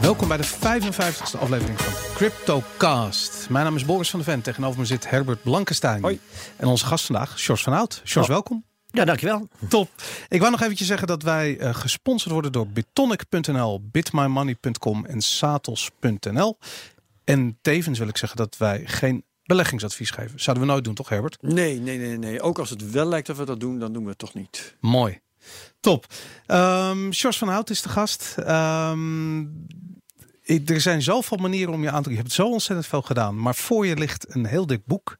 Welkom bij de 55ste aflevering van CryptoCast. Mijn naam is Boris van der Ven. Tegenover me zit Herbert Blankenstein. Hoi. En onze gast vandaag, Sjors van Hout. Sjors, Oh. welkom. Ja, dankjewel. Top. Ik wou nog eventjes zeggen dat wij eh, gesponsord worden door Bitonic.nl, bitmymoney.com en Satos.nl. En tevens wil ik zeggen dat wij geen beleggingsadvies geven. Zouden we nooit doen, toch Herbert? Nee, nee, nee, nee. Ook als het wel lijkt dat we dat doen, dan doen we het toch niet. Mooi. Top. Sjors van Hout is de gast. Ehm, er zijn zoveel manieren om je aan te Je hebt zo ontzettend veel gedaan. Maar voor je ligt een heel dik boek.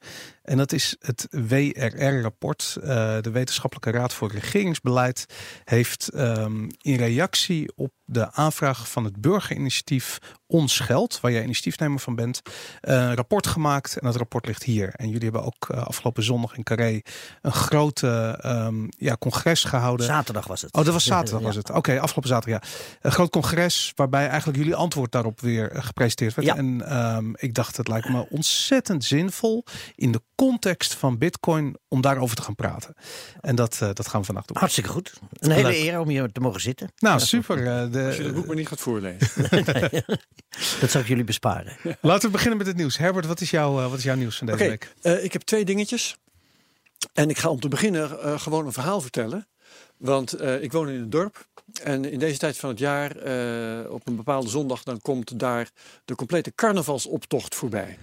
En dat is het WRR-rapport. Eh, de Wetenschappelijke Raad voor Regeringsbeleid heeft ehm, in reactie op de aanvraag van het burgerinitiatief Ons Geld, waar jij initiatiefnemer van bent, eh, een rapport gemaakt. En dat rapport ligt hier. En jullie hebben ook eh, afgelopen zondag in Carré een grote ehm, ja, congres gehouden. Zaterdag was het. Oh, dat was zaterdag Ja. was het. Oké, afgelopen zaterdag, ja. Een groot congres waarbij eigenlijk jullie antwoord daarop weer eh, gepresenteerd werd. Ja. En ehm, ik dacht, het lijkt me ontzettend zinvol in de context van Bitcoin om daarover te gaan praten. En dat, eh, dat gaan we vandaag doen. Hartstikke goed. Een hele Leuk. eer om hier te mogen zitten. Nou, super. eh, de- Als je het boek maar niet gaat voorlezen. Dat zal ik jullie besparen. laten we beginnen met het nieuws. Herbert, wat is, jouw, eh, wat is jouw nieuws van deze Oké, week? eh, ik heb twee dingetjes. En ik ga om te beginnen eh, gewoon een verhaal vertellen. Want eh, ik woon in een dorp. En in deze tijd van het jaar, eh, op een bepaalde zondag, dan komt daar de complete carnavalsoptocht voorbij.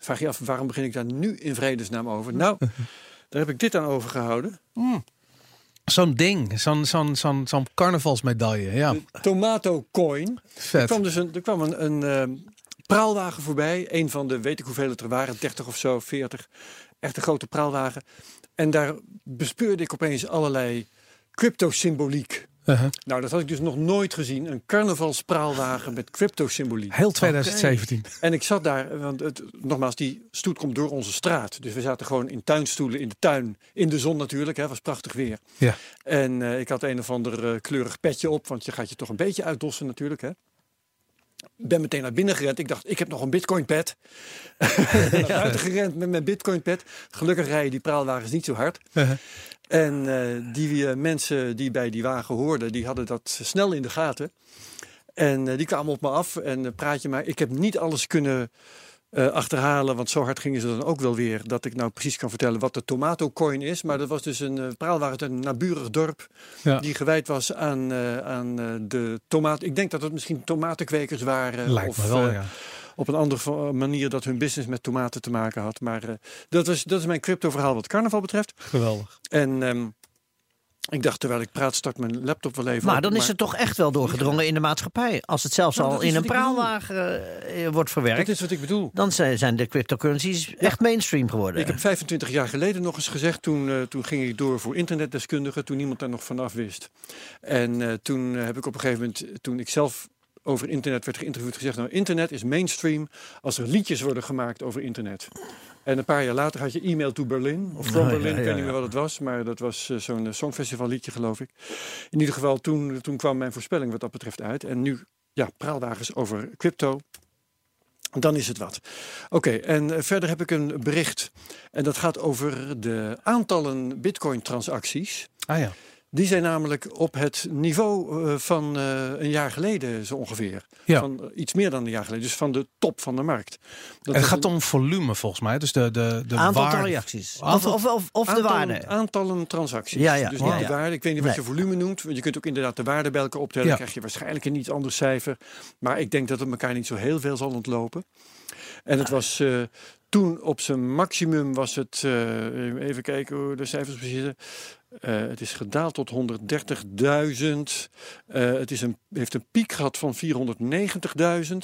Vraag je af, waarom begin ik daar nu in vredesnaam over? Nou, daar heb ik dit aan overgehouden. Zo'n ding, zo'n zo'n zo'n zo'n carnavalsmedaille. Ja, De Tomato Coin. Er vet. kwam dus een, er kwam een, een ehm, praalwagen voorbij. Een van de, weet ik hoeveel het er waren, 30 of zo, 40. Echt een grote praalwagen. En daar bespeurde ik opeens allerlei crypto-symboliek. Uh-huh. Nou, dat had ik dus nog nooit gezien. Een carnavalspraalwagen met crypto-symboliek. Heel 2017. En ik zat daar, want het, nogmaals, die stoet komt door onze straat. Dus we zaten gewoon in tuinstoelen in de tuin. In de zon natuurlijk, hè, was prachtig weer. Ja. En eh, ik had een of ander eh, kleurig petje op, want je gaat je toch een beetje uitdossen natuurlijk. Hè. Ben meteen naar binnen gerend. Ik dacht, ik heb nog een bitcoin pad. Naar buiten gerend met mijn bitcoin pad. Gelukkig rijden die praalwagens niet zo hard. Uh-huh. En eh, die eh, mensen die bij die wagen hoorden, die hadden dat snel in de gaten. En eh, die kwamen op me af en praat je maar. Ik heb niet alles kunnen achterhalen, want zo hard gingen ze dan ook wel weer. Dat ik nou precies kan vertellen wat de tomato coin is. Maar dat was dus een eh, praalwagen uit een naburig dorp. Ja. Die gewijd was aan, aan de tomaat. Ik denk dat het misschien tomatenkwekers waren. Lijkt of, me wel, ja. Op een andere manier dat hun business met tomaten te maken had. Maar eh, dat, is, dat is mijn crypto verhaal wat carnaval betreft. Geweldig. En ehm, ik dacht, terwijl ik praat, start mijn laptop wel even Maar op, dan is het toch echt wel doorgedrongen in de maatschappij. Als het zelfs Nou, al dat in een praalwagen eh, wordt Dat verwerkt. is wat ik bedoel. Dan zijn zijn de cryptocurrencies echt mainstream geworden. Ik heb 25 jaar geleden nog eens gezegd, toen, eh, toen ging ik door voor internetdeskundige, toen niemand daar nog vanaf wist. En eh, toen eh, heb ik op een gegeven moment, toen ik zelf over internet werd geïnterviewd, gezegd, nou internet is mainstream als er liedjes worden gemaakt over internet. En een paar jaar later had je e-mail to Berlin, of from Oh, ja, Berlin, ik weet niet meer wat het was, maar dat was eh, zo'n eh, songfestival liedje geloof ik. In ieder geval, toen, toen kwam mijn voorspelling wat dat betreft uit. En nu, ja, praalwagens over crypto. Dan is het wat. Oké, en eh, verder heb ik een bericht. En dat gaat over de aantallen Bitcoin-transacties. Ah ja. Die zijn namelijk op het niveau eh, van eh, een jaar geleden zo ongeveer. Ja. Van eh, iets meer dan een jaar geleden. Dus van de top van de markt. Dat Het gaat een om volume volgens mij. Dus de, de, de Aantal waarde- transacties. Of, Aantal- of, of, of de waarde. Aantallen transacties. Ja, ja. Dus niet de waarde. Ik weet niet wat Nee. je volume noemt. Want je kunt ook inderdaad de waarde bij elkaar optellen. Ja. Dan krijg je waarschijnlijk een iets ander cijfer. Maar ik denk dat het elkaar niet zo heel veel zal ontlopen. En het was eh, toen op zijn maximum was het... eh, even kijken hoe de cijfers precies. Eh, het is gedaald tot 130.000. Eh, het is een, heeft een piek gehad van 490.000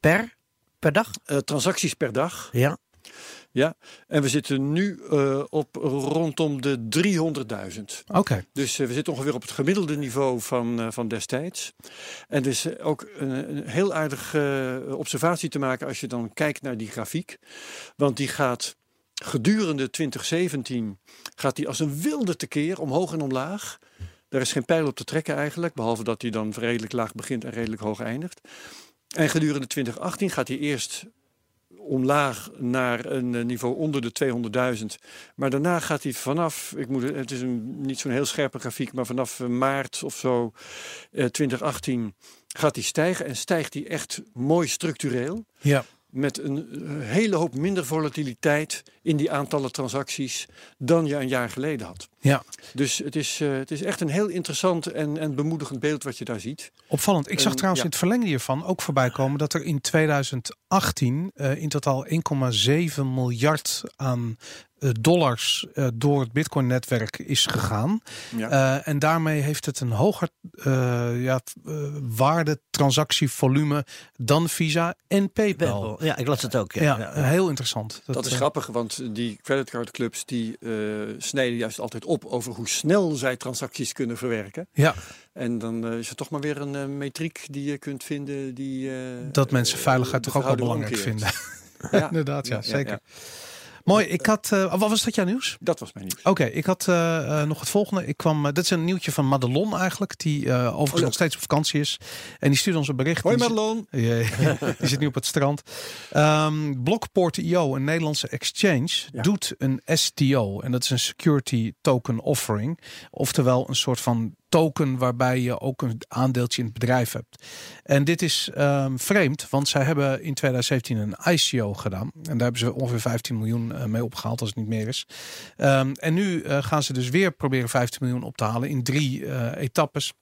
Per? Per dag? transacties per dag. Ja. Ja, en we zitten nu eh, op rondom de 300.000. Oké. Dus eh, we zitten ongeveer op het gemiddelde niveau van, eh, van destijds. En het is eh, ook een, een heel aardige observatie te maken als je dan kijkt naar die grafiek. Want die gaat gedurende 2017 gaat die als een wilde tekeer omhoog en omlaag. Daar is geen pijl op te trekken eigenlijk, behalve dat hij dan redelijk laag begint en redelijk hoog eindigt. En gedurende 2018 gaat hij eerst omlaag naar een eh, niveau onder de 200.000. Maar daarna gaat hij vanaf, ik moet, het is een, niet zo'n heel scherpe grafiek, maar vanaf eh, maart of zo eh, 2018 gaat die stijgen en stijgt die echt mooi structureel. Ja. Met een hele hoop minder volatiliteit in die aantallen transacties dan je een jaar geleden had. Ja. Dus het is, eh, het is echt een heel interessant en, en bemoedigend beeld wat je daar ziet. Opvallend. Ik zag En, trouwens ja. in het verlengde hiervan ook voorbij komen dat er in 2018 eh, in totaal 1,7 miljard aan dollars eh, door het Bitcoin-netwerk is gegaan. Ja. Eh, en daarmee heeft het een hoger eh, ja, eh, waarde transactievolume dan Visa en PayPal. Ja, ik las het ook. Ja. Ja, Ja. heel interessant. Dat is eh, grappig, want die creditcardclubs die eh, snijden juist altijd op over hoe snel zij transacties kunnen verwerken. Ja, En dan eh, is er toch maar weer een eh, metriek die je kunt vinden die. eh, dat mensen eh, veiligheid toch ook wel belangrijk omkeert. vinden. Ja, Inderdaad, ja, ja, ja, zeker. ja. Mooi, ik had. eh, wat was dat jouw nieuws? Dat was mijn nieuws. Oké, ik had eh, eh, nog het volgende. Ik kwam, dit is een nieuwtje van Madelon eigenlijk, die overigens leuk. nog steeds op vakantie is. En die stuurde ons een bericht. Hoi Madelon. Die zit nu op het strand. Ehm Blockport.io, een Nederlandse exchange, Ja. doet een STO. En dat is een Security Token Offering. Oftewel een soort van token waarbij je ook een aandeeltje in het bedrijf hebt. En dit is ehm, vreemd, want zij hebben in 2017 een ICO gedaan. En daar hebben ze ongeveer 15 miljoen eh, mee opgehaald, als het niet meer is. Ehm, en nu eh, gaan ze dus weer proberen 15 miljoen op te halen in drie eh, etappes.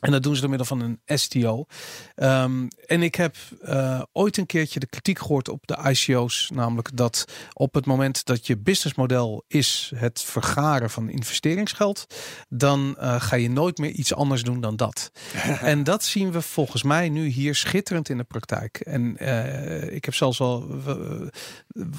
En dat doen ze door middel van een STO. Ehm, en ik heb eh, ooit een keertje de kritiek gehoord op de ICO's. Namelijk dat op het moment dat je businessmodel is het vergaren van investeringsgeld. Dan eh, ga je nooit meer iets anders doen dan dat. en dat zien we volgens mij nu hier schitterend in de praktijk. En eh, ik heb zelfs al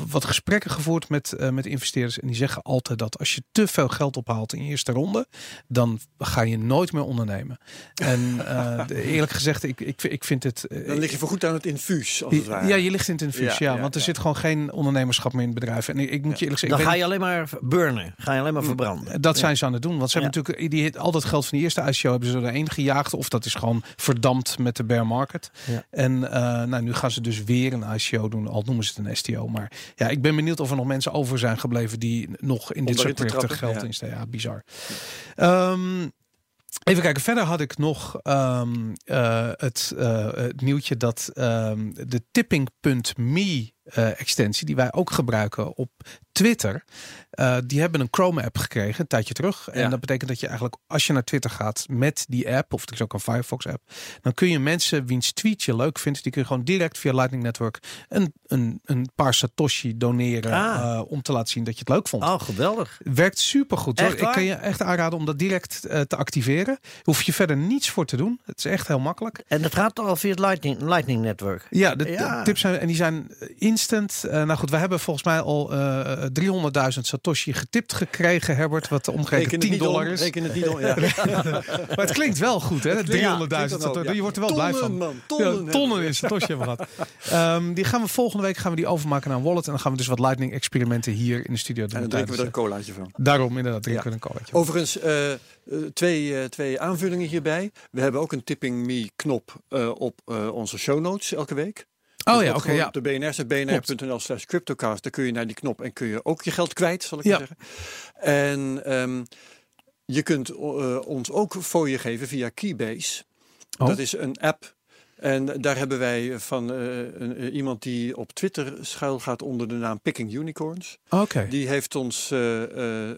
wat gesprekken gevoerd met, met investeerders. En die zeggen altijd dat als je te veel geld ophaalt in je eerste ronde. Dan ga je nooit meer ondernemen. En eh, eerlijk gezegd, ik, ik, ik vind het. eh, Dan lig je voorgoed aan het infuus, als het ware. ja, je ligt in het infuus, ja, Ja, ja, want er ja. zit gewoon geen ondernemerschap meer in het bedrijf. En ik, ik moet je eerlijk zeggen, Dan ik ga je alleen maar burnen. Ga je alleen Mm. maar verbranden. dat zijn ze aan het doen. Want ze Ja. hebben natuurlijk die, al dat geld van die eerste ICO hebben ze erheen gejaagd. Of dat is gewoon verdampt met de bear market. Ja. En eh, nou, nu gaan ze dus weer een ICO doen. Al noemen ze het een STO. Maar ja, ik ben benieuwd of er nog mensen over zijn gebleven die nog in dit soort te projecten trappen, geld ja. insteken. Ja, bizar. Ehm, Even kijken, verder had ik nog ehm, eh, het, eh, het nieuwtje dat ehm, de tipping.me eh, extensie, die wij ook gebruiken op Twitter, eh, die hebben een Chrome app gekregen een tijdje terug. En Ja. dat betekent dat je eigenlijk, als je naar Twitter gaat met die app, of er is ook een Firefox app, dan kun je mensen wiens tweet je leuk vindt, die kun je gewoon direct via Lightning Network een, een, een paar Satoshi doneren Ah. eh, om te laten zien dat je het leuk vond. Oh, geweldig. Werkt super goed. Ik kan je echt aanraden om dat direct eh, te activeren. Hoef je verder niets voor te doen. Het is echt heel makkelijk. En dat gaat al via het Lightning, Lightning Network. Ja, de, de Ja. tips zijn en die zijn instant. Nou goed, we hebben volgens mij al eh 300.000 Satoshi getipt gekregen, Herbert, wat het 10 niet dollar om, is. reken het niet om. Ja. Maar het klinkt wel goed, hè? 300.000 klinkt dan ook, Satoshi. ja. Je wordt er wel blij van. man, tonnen Ja, tonnen in Satoshi hebben we gehad. Ehm, die gaan we volgende week gaan we die overmaken naar een wallet. En dan gaan we dus wat Lightning experimenten hier in de studio doen. En dan drinken we er een colaatje van. eh, Daarom inderdaad drinken we een colaatje. Overigens, eh, eh, twee, eh, twee aanvullingen hierbij. We hebben ook een Tipping Me knop eh, op eh, onze show notes elke week. Oh Dus ja, oké. ja. Op de BNR, bnr.nl slash cryptocast. Daar kun je naar die knop en kun je ook je geld kwijt, zal ik Ja. maar zeggen. En ehm, je kunt eh, ons ook fooien geven via Keybase. Oh. Dat is een app. En daar hebben wij van eh, een, eh, iemand die op Twitter schuil gaat onder de naam Picking Unicorns. Oké. Die heeft ons eh,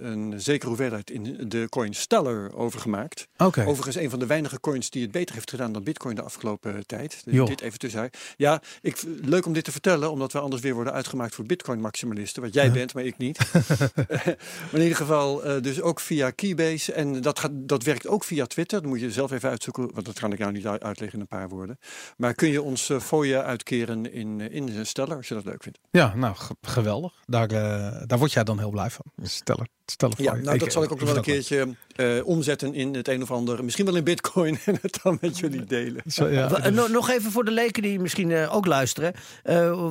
een zekere hoeveelheid in de coin Stellar overgemaakt. Oké. Overigens een van de weinige coins die het beter heeft gedaan dan Bitcoin de afgelopen tijd. Dus dit even tussen. Ja, ik, leuk om dit te vertellen, omdat we anders weer worden uitgemaakt voor Bitcoin-maximalisten. Wat jij Ja. bent, maar ik niet. maar in ieder geval, dus ook via Keybase. En dat, gaat, dat werkt ook via Twitter. Dat moet je zelf even uitzoeken, want dat kan ik nou niet uit- uitleggen in een paar woorden. Maar kun je ons uh, fooien uitkeren in, eh, in de Stellar, als je dat leuk vindt. Ja, nou ge- geweldig. Daar, eh, daar word jij dan heel blij van. Stel stel Ja, nou, dat zal ik ook nog wel een keertje eh, omzetten in het een of ander. Misschien wel in Bitcoin en het dan met jullie delen. Zo, ja. Nog even voor de leken die misschien eh, ook luisteren. Eh,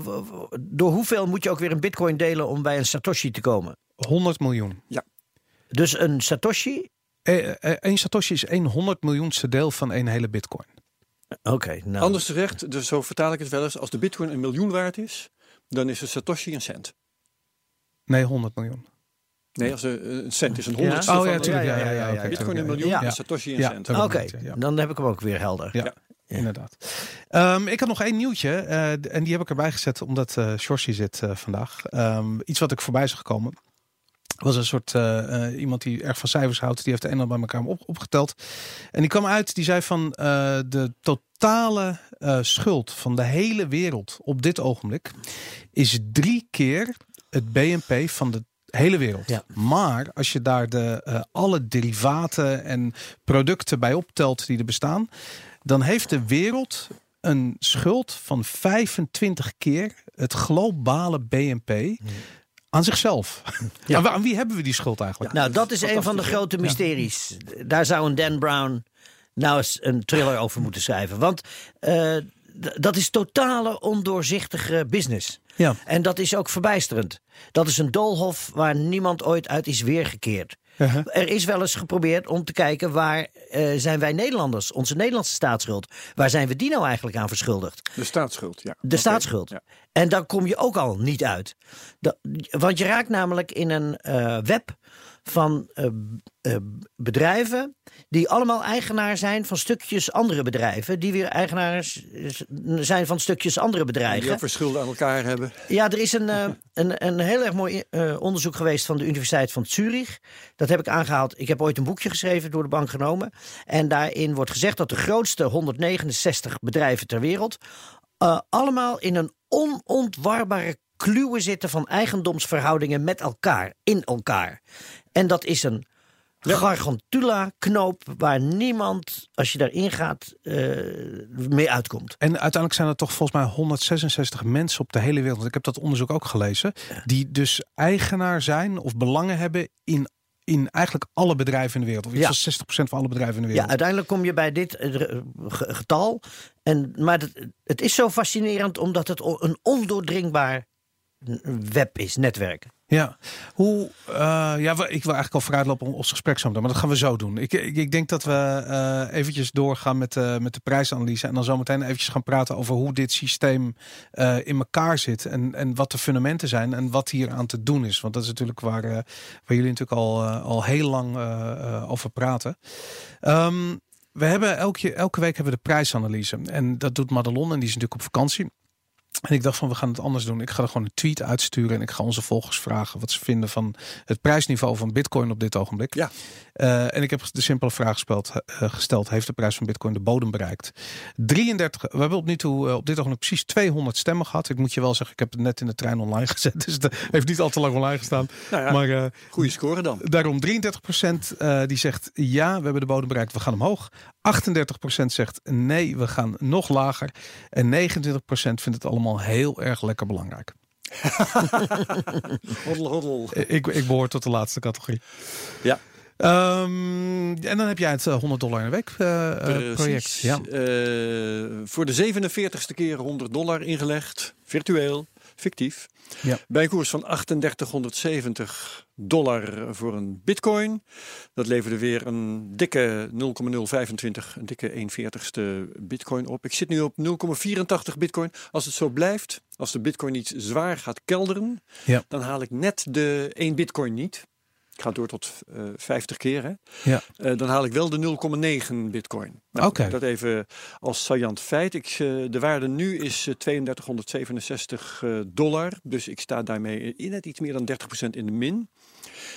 door hoeveel moet je ook weer een bitcoin delen om bij een Satoshi te komen? 100 miljoen. Dus een Satoshi. Eh, eh, Eén Satoshi is 100 miljoenste deel van één hele bitcoin. Oké, nou. Anders gezegd, dus zo vertaal ik het wel eens. Als de Bitcoin een miljoen waard is, dan is een Satoshi een cent. Nee, 100 miljoen. Nee, als een, een cent is een Ja? honderdste Oh van ja, een- natuurlijk. Ja, ja, ja, ja, Bitcoin een miljoen, Ja. Satoshi een Ja, cent. Oké, ja. dan heb ik hem ook weer helder. Ja. Ja. inderdaad. Ehm, ik had nog één nieuwtje eh, en die heb ik erbij gezet omdat uh, zit uh, vandaag. Um, iets wat ik voorbij is gekomen. Was een soort uh, iemand die erg van cijfers houdt. Die heeft de en bij elkaar op, opgeteld. En die kwam uit, die zei van de totale schuld van de hele wereld op dit ogenblik is drie keer het BNP van de hele wereld. Ja. Maar als je daar de, alle derivaten en producten bij optelt die er bestaan, dan heeft de wereld een schuld van 25 keer het globale BNP. Aan zichzelf. Ja. aan, aan wie hebben we die schuld eigenlijk? nou, dat is een van de grote mysteries. Daar zou een Dan Brown nou eens een thriller over moeten schrijven. Want uh, dat is totale ondoorzichtige business. Ja. En dat is ook verbijsterend. Dat is een doolhof waar niemand ooit uit is weergekeerd. Uh-huh. Er is wel eens geprobeerd om te kijken waar uh, zijn wij Nederlanders, onze Nederlandse staatsschuld, waar zijn we die nou eigenlijk aan verschuldigd? De staatsschuld, ja. De okay. staatsschuld. Ja. En daar kom je ook al niet uit. Dat, want je raakt namelijk in een uh, web van uh, uh, bedrijven die allemaal eigenaar zijn van stukjes andere bedrijven, die weer eigenaars zijn van stukjes andere bedrijven. Die ook verschil aan elkaar hebben. Ja, er is een, uh, een, een heel erg mooi onderzoek geweest van de Universiteit van Zurich. Dat heb ik aangehaald. Ik heb ooit een boekje geschreven, door de bank genomen. En daarin wordt gezegd dat de grootste 169 bedrijven ter wereld allemaal in een onontwarbare kluwen zitten van eigendomsverhoudingen met elkaar, in elkaar. En dat is een gargantula-knoop waar niemand, als je daarin gaat, uh, mee uitkomt. En uiteindelijk zijn er toch volgens mij 166 mensen op de hele wereld, want ik heb dat onderzoek ook gelezen, die dus eigenaar zijn of belangen hebben in in eigenlijk alle bedrijven in de wereld. Of iets ja. van 60% van alle bedrijven in de wereld. Ja, uiteindelijk kom je bij dit uh, getal. En, maar het, het is zo fascinerend omdat het een ondoordringbaar web is, netwerk. Ja, hoe, uh, ja, ik wil eigenlijk al vooruitlopen op ons gesprek zo maar dat gaan we zo doen. Ik, ik, denk dat we uh, eventjes doorgaan met, uh, met de prijsanalyse en dan zometeen eventjes gaan praten over hoe dit systeem in elkaar zit en, en wat de fundamenten zijn en wat hier aan te doen is. Want dat is natuurlijk waar, waar jullie natuurlijk al, al heel lang over praten. Um, we hebben elke, elke week hebben we de prijsanalyse en dat doet Madelon en die is natuurlijk op vakantie. En ik dacht van we gaan het anders doen. Ik ga er gewoon een tweet uitsturen en ik ga onze volgers vragen wat ze vinden van het prijsniveau van Bitcoin op dit ogenblik. Ja. Uh, en ik heb de simpele vraag gesteld, uh, gesteld: heeft de prijs van Bitcoin de bodem bereikt? 33. We hebben op nu toe uh, op dit ogenblik precies 200 stemmen gehad. Ik moet je wel zeggen, ik heb het net in de trein online gezet, dus het heeft niet al te lang online gestaan. Nou ja, maar goede score dan. Daarom 33% die zegt ja, we hebben de bodem bereikt, we gaan omhoog. 38% zegt nee, we gaan nog lager. En 29% vindt het allemaal heel erg lekker belangrijk. hoddel, hoddel. Ik, ik behoor tot de laatste categorie. Ja. Um, en dan heb jij het 100 dollar in de week uh, project. Ja. Uh, voor de 47ste keer 100 dollar ingelegd, virtueel, fictief. Ja. Bij een koers van 3870 dollar voor een bitcoin. Dat leverde weer een dikke 0,025, een dikke 140ste bitcoin op. Ik zit nu op 0,84 bitcoin. Als het zo blijft, als de bitcoin niet zwaar gaat kelderen, ja. dan haal ik net de 1 bitcoin niet. Ik ga door tot uh, 50 keer. Hè? Ja. Uh, dan haal ik wel de 0,9 bitcoin. Nou, okay. Dat even als saillant feit. Ik, uh, de waarde nu is 3267 dollar. Dus ik sta daarmee in net iets meer dan 30% in de min.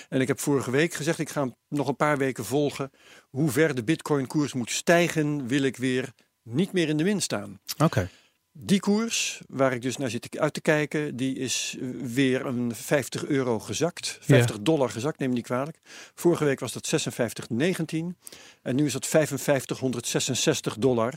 En ik heb vorige week gezegd, ik ga nog een paar weken volgen. Hoe ver de bitcoin koers moet stijgen, wil ik weer niet meer in de min staan. Oké. Okay. Die koers, waar ik dus naar zit uit te kijken, die is weer een 50 euro gezakt. 50 Ja. dollar gezakt, neem me niet kwalijk. Vorige week was dat 56,19 en nu is dat 5566 dollar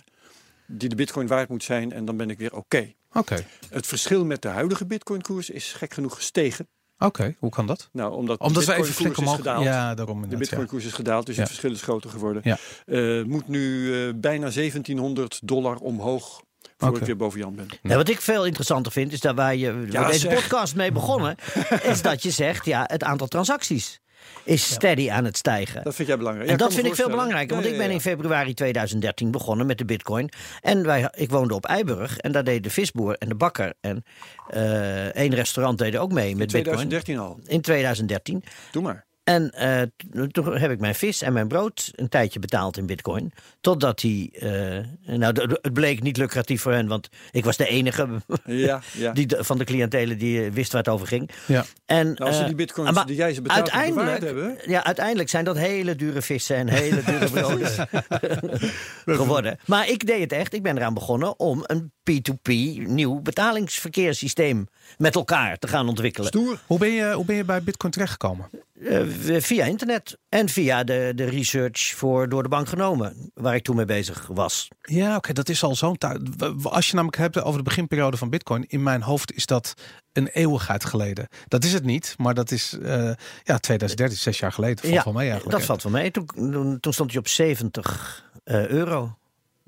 die de bitcoin waard moet zijn en dan ben ik weer oké. Oké. Het verschil met de huidige bitcoin koers is gek genoeg gestegen. Oké, hoe kan dat? Nou, omdat, Omdat de bitcoin koers is omhoog... gedaald. Ja, daarom De inderdaad, bitcoin ja. koers is gedaald, dus Ja. het verschil is groter geworden. Ja. Eh, moet nu eh, bijna 1700 dollar omhoog voor Oké. ik weer boven Jan ben. Ja, wat ik veel interessanter vind, is dat waar je Ja, waar deze zeg. podcast mee begonnen, is dat je zegt, ja, het aantal transacties is steady aan het stijgen. Dat vind jij belangrijk. En Ja, dat vind ik veel belangrijker, want Ja, ik ja, ben in februari 2013 begonnen met de bitcoin. En wij, ik woonde op Eiburg en daar deed de visboer en de bakker en eh één restaurant deden ook mee met bitcoin. 2013 al. In 2013. Doe maar. En eh, toen heb ik mijn vis en mijn brood een tijdje betaald in bitcoin. Totdat die, eh, nou het bleek niet lucratief voor hen, want ik was de enige Ja, ja. die, van de cliëntelen die eh, wist waar het over ging. Ja. En, Nou, als ze die bitcoins maar die jij ze betaald uiteindelijk, hebben... ja, uiteindelijk zijn dat hele dure vissen en hele dure broden geworden. Maar ik deed het echt. Ik ben eraan begonnen om een P2P nieuw betalingsverkeerssysteem met elkaar te gaan ontwikkelen. Stoer. Hoe ben je, hoe ben je bij Bitcoin terechtgekomen? Eh, via internet en via de, de research voor door de bank genomen, waar ik toen mee bezig was. Ja, oké, dat is al zo'n tijd. Als je namelijk hebt over de beginperiode van Bitcoin, in mijn hoofd is dat een eeuwigheid geleden. Dat is het niet, maar dat is eh, ja 2013, zes jaar geleden. Valt wel mee eigenlijk. dat valt wel mee. Toen, toen, toen stond hij op 70 eh, euro,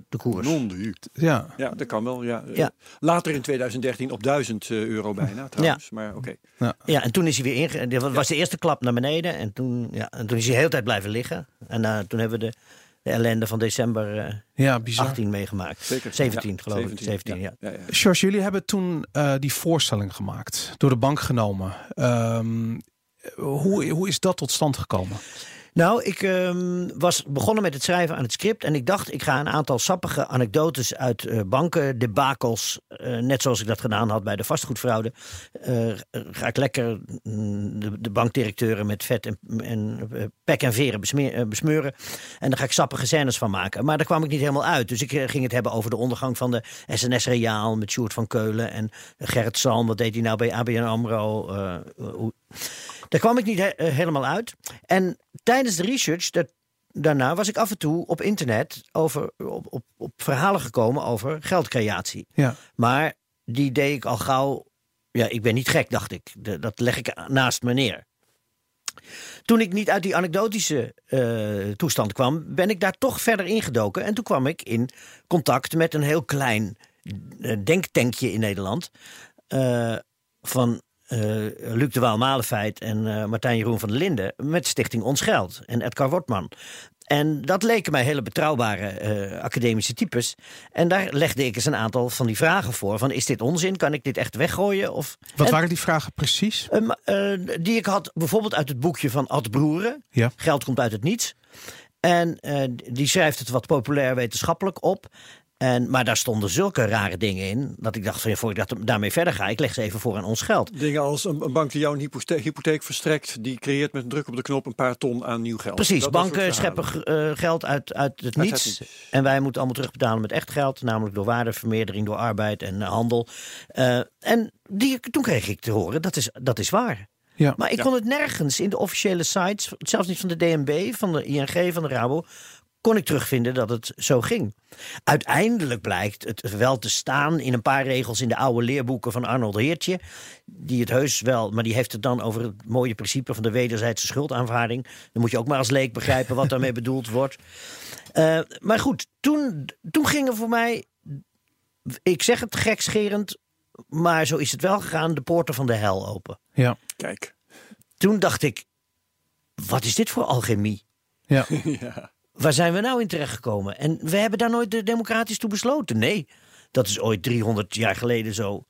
de koers. Non. Ja, Ja, dat kan wel. Ja. Ja. Later in 2013 op 1000 euro bijna trouwens. Maar oké. Ja, en toen is hij weer inge... Dat was de eerste klap naar beneden. En toen, ja, en toen is hij de hele tijd blijven liggen. En eh, toen hebben we de, de ellende van december eh, ja, bizar. 18 meegemaakt. Zeker. 17 Ja, geloof ik. 17, ja. ja, ja. George, jullie hebben toen eh, die voorstelling gemaakt, door de bank genomen. Ehm, hoe, hoe is dat tot stand gekomen? Nou, ik ehm, was begonnen met het schrijven aan het script. En ik dacht, ik ga een aantal sappige anekdotes uit eh, banken, debakels. eh, net zoals ik dat gedaan had bij de vastgoedfraude. eh, ga ik lekker mm, de, de bankdirecteuren met vet en, en pek en veren besmeuren. En daar ga ik sappige scènes van maken. Maar daar kwam ik niet helemaal uit. Dus ik ging het hebben over de ondergang van de SNS Reaal met Sjoerd van Keulen. En Gerrit Salm, wat deed hij nou bij ABN AMRO? hoe, daar kwam ik niet he- eh, helemaal uit. En tijdens de research dat, daarna was ik af en toe op internet over, op, op, op verhalen gekomen over geldcreatie. Ja, Maar die deed ik al gauw. Ja, ik ben niet gek, dacht ik. De- dat leg ik naast me neer. Toen ik niet uit die anekdotische eh, toestand kwam, ben ik daar toch verder ingedoken. En toen kwam ik in contact met een heel klein eh, denktankje in Nederland. van Luc de Waal Malefeit en eh, Martijn Jeroen van der Linden. Met Stichting Ons Geld en Edgar Wortman. En dat leken mij hele betrouwbare eh, academische types. En daar legde ik eens een aantal van die vragen voor. Van is dit onzin? Kan ik dit echt weggooien? Of, wat En- waren die vragen precies? eh, ma- eh, die ik had bijvoorbeeld uit het boekje van Ad Broeren. Ja. Geld komt uit het niets. En eh, die schrijft het wat populair wetenschappelijk op. En, maar daar stonden zulke rare dingen in. Dat ik dacht, van, ja, voor ik dat, daarmee verder ga, ik leg ze even voor aan ons geld. Dingen als een, een bank die jou een hypotheek, hypotheek verstrekt, die creëert met een druk op de knop een paar ton aan nieuw geld. Precies, Dat- banken scheppen eh, geld uit, uit het het niets. niets. En wij moeten allemaal terugbetalen met echt geld. Namelijk door waardevermeerdering, door arbeid en eh, handel. Eh, en die, toen kreeg ik te horen, dat is, dat is waar. Ja. Maar ik kon het nergens in de officiële sites, zelfs niet van de DNB, van de ING, van de Rabo, kon ik terugvinden dat het zo ging. Uiteindelijk blijkt het wel te staan in een paar regels in de oude leerboeken van Arnold Heertje. Die het heus wel, maar die heeft het dan over het mooie principe van de wederzijdse schuldaanvaarding. Dan moet je ook maar als leek begrijpen wat daarmee bedoeld wordt. Eh, maar goed, toen, toen gingen voor mij, ik zeg het gekscherend, maar zo is het wel gegaan, de poorten van de hel open Ja, Kijk. toen dacht ik, wat is dit voor alchemie? ja. ja. Waar zijn we nou in terechtgekomen? En we hebben daar nooit de democratisch toe besloten. Nee, dat is ooit 300 jaar geleden zo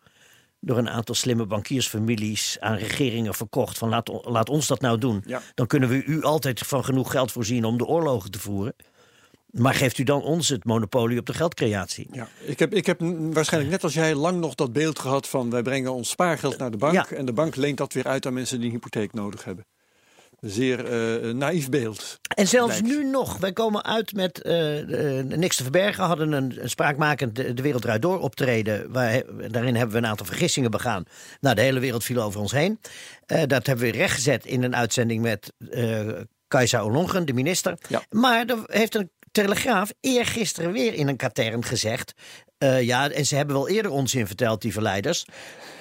door een aantal slimme bankiersfamilies aan regeringen verkocht. Van laat, laat ons dat nou doen. Ja. Dan kunnen we u altijd van genoeg geld voorzien om de oorlogen te voeren. Maar geeft u dan ons het monopolie op de geldcreatie? Ja, ik heb, ik heb waarschijnlijk net als jij lang nog dat beeld gehad van wij brengen ons spaargeld naar de bank Ja. en de bank leent dat weer uit aan mensen die een hypotheek nodig hebben. Zeer eh, naïef beeld. En zelfs Lijkt. nu nog. Wij komen uit met eh, niks te verbergen. Hadden een, spraakmakend De de Wereld Draait Door optreden. Waar, daarin hebben we een aantal vergissingen begaan. Nou, de hele wereld viel over ons heen. Dat hebben we rechtgezet in een uitzending met Kajsa Olongen, de minister. Ja. Maar er heeft een Telegraaf eergisteren weer in een katern gezegd... ja, en ze hebben wel eerder onzin verteld, die verleiders...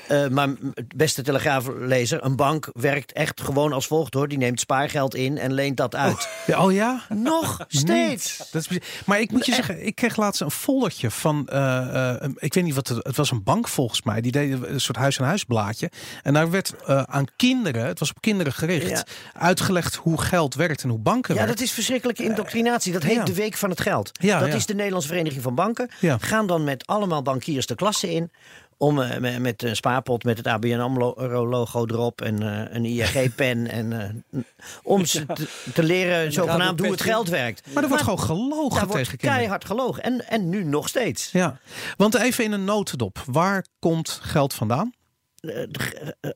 Eh, maar beste telegraaflezer, een bank werkt echt gewoon als volgt hoor. Die neemt spaargeld in en leent dat uit. Ja, Oh ja? Nog steeds. Dat is, bizar. maar ik moet je zeggen, ik kreeg laatst een foldertje van, eh, eh, ik weet niet wat het, het was een bank volgens mij. Die deed een soort huis-aan-huis blaadje. En daar werd aan kinderen, het was op kinderen gericht, Ja. uitgelegd hoe geld werkt en hoe banken Ja, werken. dat is verschrikkelijke indoctrinatie. Dat heet ja. de Week van het Geld. Ja, dat ja. is de Nederlandse Vereniging van Banken. Ja. Gaan dan met allemaal bankiers de klasse in. Om eh, met, met een spaarpot met het ABN AMRO-logo erop en eh, een ING-pen. en eh, om ze te, te leren zogenaamd hoe het geld werkt. Maar er wordt gewoon gelogen Daar wordt keihard gelogen. En, en nu nog steeds. Ja, want even in een notendop. Waar komt geld vandaan?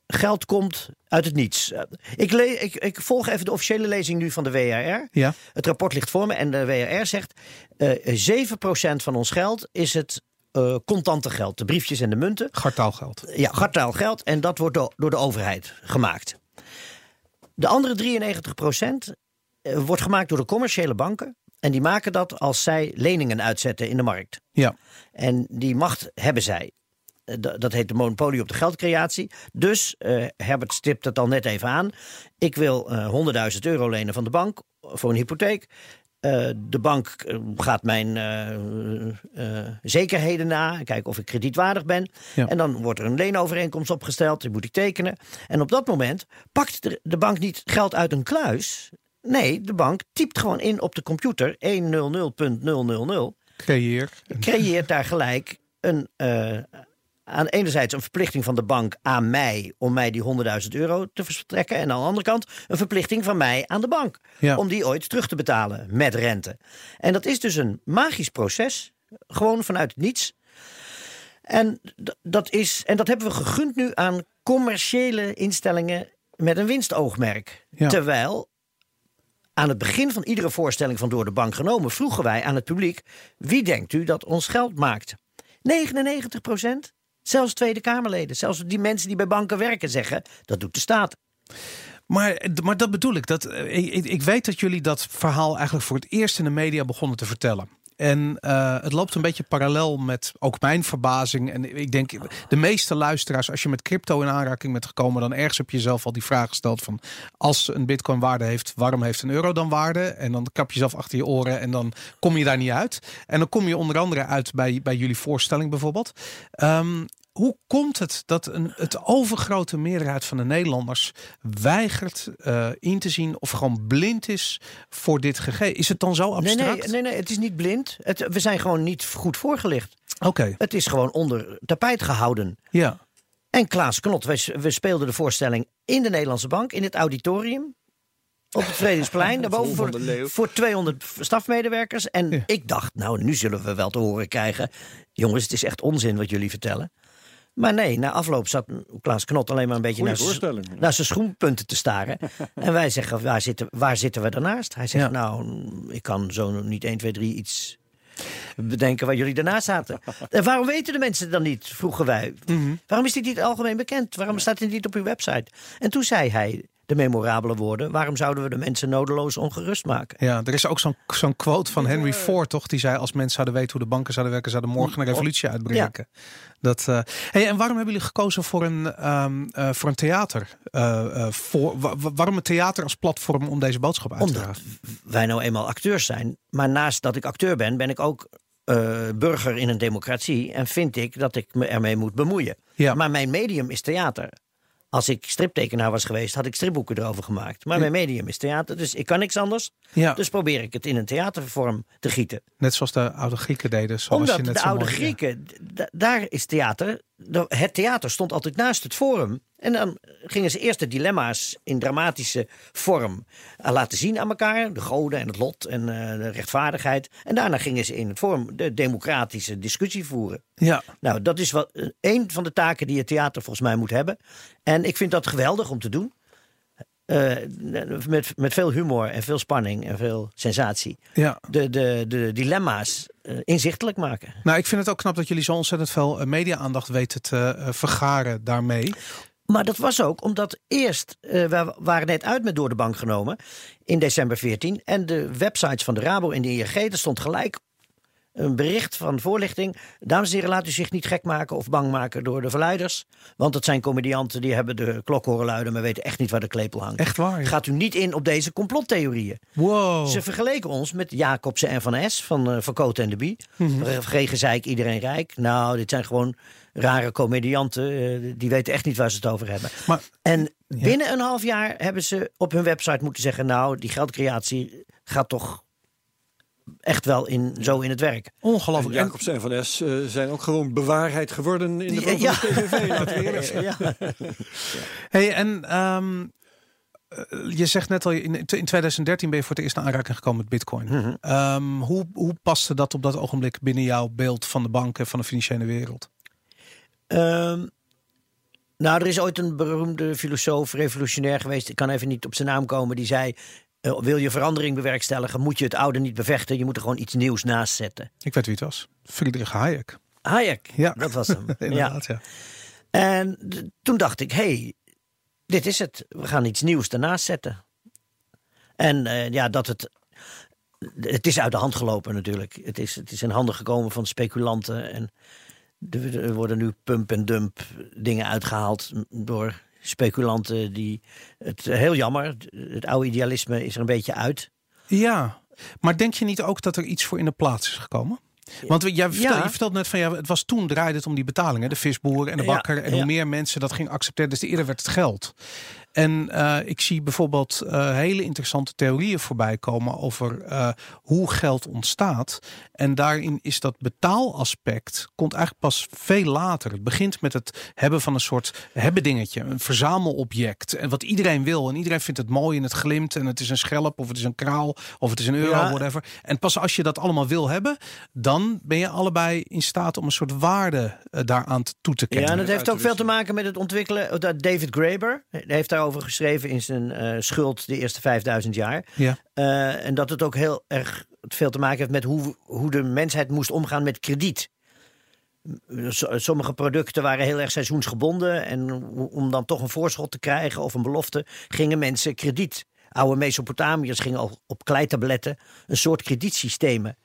Geld komt uit het niets. Ik, le ik, ik volg even de officiële lezing nu van de WRR. Ja, Het rapport ligt voor me en de WRR zegt... eh 7% van ons geld is het eh, contante geld. De briefjes en de munten. gartaalgeld. Ja, gartaal geld. En dat wordt door, door de overheid gemaakt. De andere 93% eh, wordt gemaakt door de commerciële banken. En die maken dat als zij leningen uitzetten in de markt. Ja, En die macht hebben zij. Eh, dat- heet de monopolie op de geldcreatie. Dus, Herbert stipt het al net even aan. Ik wil eh 100.000 euro lenen van de bank voor een hypotheek. Eh, de bank eh, gaat mijn eh, zekerheden na. Kijken of ik kredietwaardig ben. Ja. En dan wordt er een leenovereenkomst opgesteld. Die moet ik tekenen. En op dat moment pakt de, de bank niet geld uit een kluis. Nee, de bank typt gewoon in op de computer 100.000 creëer. creëert daar gelijk een, aan enerzijds een verplichting van de bank aan mij om mij die 100.000 euro te verstrekken. En aan de andere kant een verplichting van mij aan de bank Ja. om die ooit terug te betalen met rente. En dat is dus een magisch proces, gewoon vanuit het niets. En dat, is, en dat hebben we gegund nu aan commerciële instellingen met een winstoogmerk. Ja. Terwijl aan het begin van iedere voorstelling van Door de Bank genomen vroegen wij aan het publiek: wie denkt u dat ons geld maakt? 99 procent. Zelfs Tweede Kamerleden, zelfs die mensen die bij banken werken zeggen: dat doet de staat. Maar, maar dat bedoel ik. Dat, eh, ik, ik- ik weet dat jullie dat verhaal eigenlijk voor het eerst in de media begonnen te vertellen. En eh, het loopt een beetje parallel met ook mijn verbazing. En ik denk, de meeste luisteraars, als je met crypto in aanraking bent gekomen, dan ergens heb je jezelf al die vraag gesteld van als een bitcoin waarde heeft, waarom heeft een euro dan waarde? En dan kap je jezelf achter je oren en dan kom je daar niet uit. En dan kom je onder andere uit bij, bij jullie voorstelling bijvoorbeeld. Ehm, hoe komt het dat een, het overgrote meerderheid van de Nederlanders weigert eh, in te zien of gewoon blind is voor dit gegeven? Is het dan zo abstract? nee, nee, nee, het is niet blind. Het, we zijn gewoon niet goed voorgelicht. Oké, Het is gewoon onder tapijt gehouden. ja. En Klaas Knot, we speelden de voorstelling in de Nederlandse Bank, in het auditorium. Op het Vredensplein, daarboven voor, voor 200 stafmedewerkers. En Ja. ik dacht, nou, nu zullen we wel te horen krijgen. Jongens, het is echt onzin wat jullie vertellen. Maar nee, na afloop zat Klaas Knot alleen maar een beetje naar naar zijn schoenpunten te staren. en wij zeggen, waar zitten, waar zitten we daarnaast? Hij zegt, Ja. nou, ik kan zo niet 1, 2, 3 iets bedenken waar jullie daarnaast zaten. en waarom weten de mensen dan niet, vroegen wij. Mhm. Waarom is dit niet algemeen bekend? Waarom staat dit niet op uw website? En toen zei hij de memorabele woorden: waarom zouden we de mensen nodeloos ongerust maken? Ja, er is ook zo'n zo'n quote van Henry Ford, toch? Die zei: Als mensen zouden weten hoe de banken zouden werken, zouden morgen een revolutie uitbreken. Dat, eh, hey, en waarom hebben jullie gekozen voor een, ehm, eh, voor een theater? Eh, eh, voor, wa- wa- waarom een theater als platform om deze boodschap uit te Omdat dragen? wij nou eenmaal acteurs zijn. Maar naast dat ik acteur ben, ben ik ook eh, burger in een democratie. En vind ik dat ik me ermee moet bemoeien. Ja. Maar mijn medium is theater. Als ik striptekenaar was geweest, had ik stripboeken erover gemaakt. Maar mijn medium is theater, dus ik kan niks anders. Ja, Dus probeer ik het in een theatervorm te gieten. net zoals de oude Grieken deden. Zoals Omdat je net de zo oude mooi- Grieken, daar is theater. Het theater stond altijd naast het forum. En dan gingen ze eerst de dilemma's in dramatische vorm eh, laten zien aan elkaar. De goden en het lot en eh, de rechtvaardigheid. En daarna gingen ze in het forum de democratische discussie voeren. Ja, Nou, dat is wat, eh, een van de taken die het theater volgens mij moet hebben. En ik vind dat geweldig om te doen. Eh, met, met veel humor en veel spanning en veel sensatie. ja. De, de, de dilemma's eh, inzichtelijk maken. Nou, ik vind het ook knap dat jullie zo ontzettend veel eh, media-aandacht weten te vergaren daarmee. Maar dat was ook omdat eerst, we waren net uit met Door de Bank genomen in december 14. En de websites van de Rabo en de ING, er stond gelijk een bericht van voorlichting. Dames en heren, laat u zich niet gek maken of bang maken door de verleiders. Want het zijn comedianten die hebben de klok horen luiden, maar weten echt niet waar de klepel hangt. Echt waar? ja. Gaat u niet in op deze complottheorieën. Wow. Ze vergeleken ons met Jacobsen en Van S van uh, Van Cote en de Bie. Mhm. Vregen zei ik iedereen rijk. Nou, dit zijn gewoon rare comedianten. eh, die weten echt niet waar ze het over hebben. Maar En binnen een half jaar hebben ze op hun website moeten zeggen... nou, die geldcreatie gaat toch echt wel in, zo in het werk. Ongelooflijk. En- Jacobs en Van S eh, zijn ook gewoon bewaarheid geworden in de Ja, ja, PVV. Hey, en ehm, eh, je zegt net al, in, in 2013 ben je voor het eerst in aanraking gekomen met Bitcoin. Ehm, hoe, hoe paste dat op dat ogenblik binnen jouw beeld van de banken, van de financiële wereld? Ehm, nou, er is ooit een beroemde filosoof, revolutionair geweest. Ik kan even niet op zijn naam komen. Die zei: eh, Wil je verandering bewerkstelligen, moet je het oude niet bevechten. Je moet er gewoon iets nieuws naast zetten. Ik weet wie het was. Friedrich Hayek. Hayek, Ja. dat was hem. ja. Inderdaad, ja. En d- toen dacht ik: hey, dit is het. We gaan iets nieuws ernaast zetten. En eh, ja, dat het. Het is uit de hand gelopen natuurlijk. Het is, het is in handen gekomen van speculanten. En er er worden nu pump en dump dingen uitgehaald door speculanten die het heel jammer. Het oude idealisme is er een beetje uit. Ja, maar denk je niet ook dat er iets voor in de plaats is gekomen? Want jij vertelde, Ja. je vertelt net van ja, het was toen draaide het om die betalingen, de visboer en de Ja, bakker. En hoe ja. meer mensen dat gingen accepteren, te eerder werd het geld. En eh, ik zie bijvoorbeeld eh, hele interessante theorieën voorbij komen over eh, hoe geld ontstaat. En daarin is dat betaalaspect komt eigenlijk pas veel later. Het begint met het hebben van een soort hebben dingetje, een verzamelobject. En wat iedereen wil. En iedereen vindt het mooi en het glimt. En het is een schelp of het is een kraal of het is een euro, Ja. whatever. En pas als je dat allemaal wil hebben, dan ben je allebei in staat om een soort waarde daaraan toe te Ja, kennen. en het heeft ook veel te maken met het ontwikkelen. Dat David Graeber heeft daarover geschreven in zijn eh, Schuld de eerste 5000 jaar. Ja. Eh, en dat het ook heel erg veel te maken heeft met hoe, hoe de mensheid moest omgaan met krediet. Sommige producten waren heel erg seizoensgebonden. En om dan toch een voorschot te krijgen of een belofte, gingen mensen krediet. Oude Mesopotamiërs gingen al op kleitabletten een soort kredietsystemen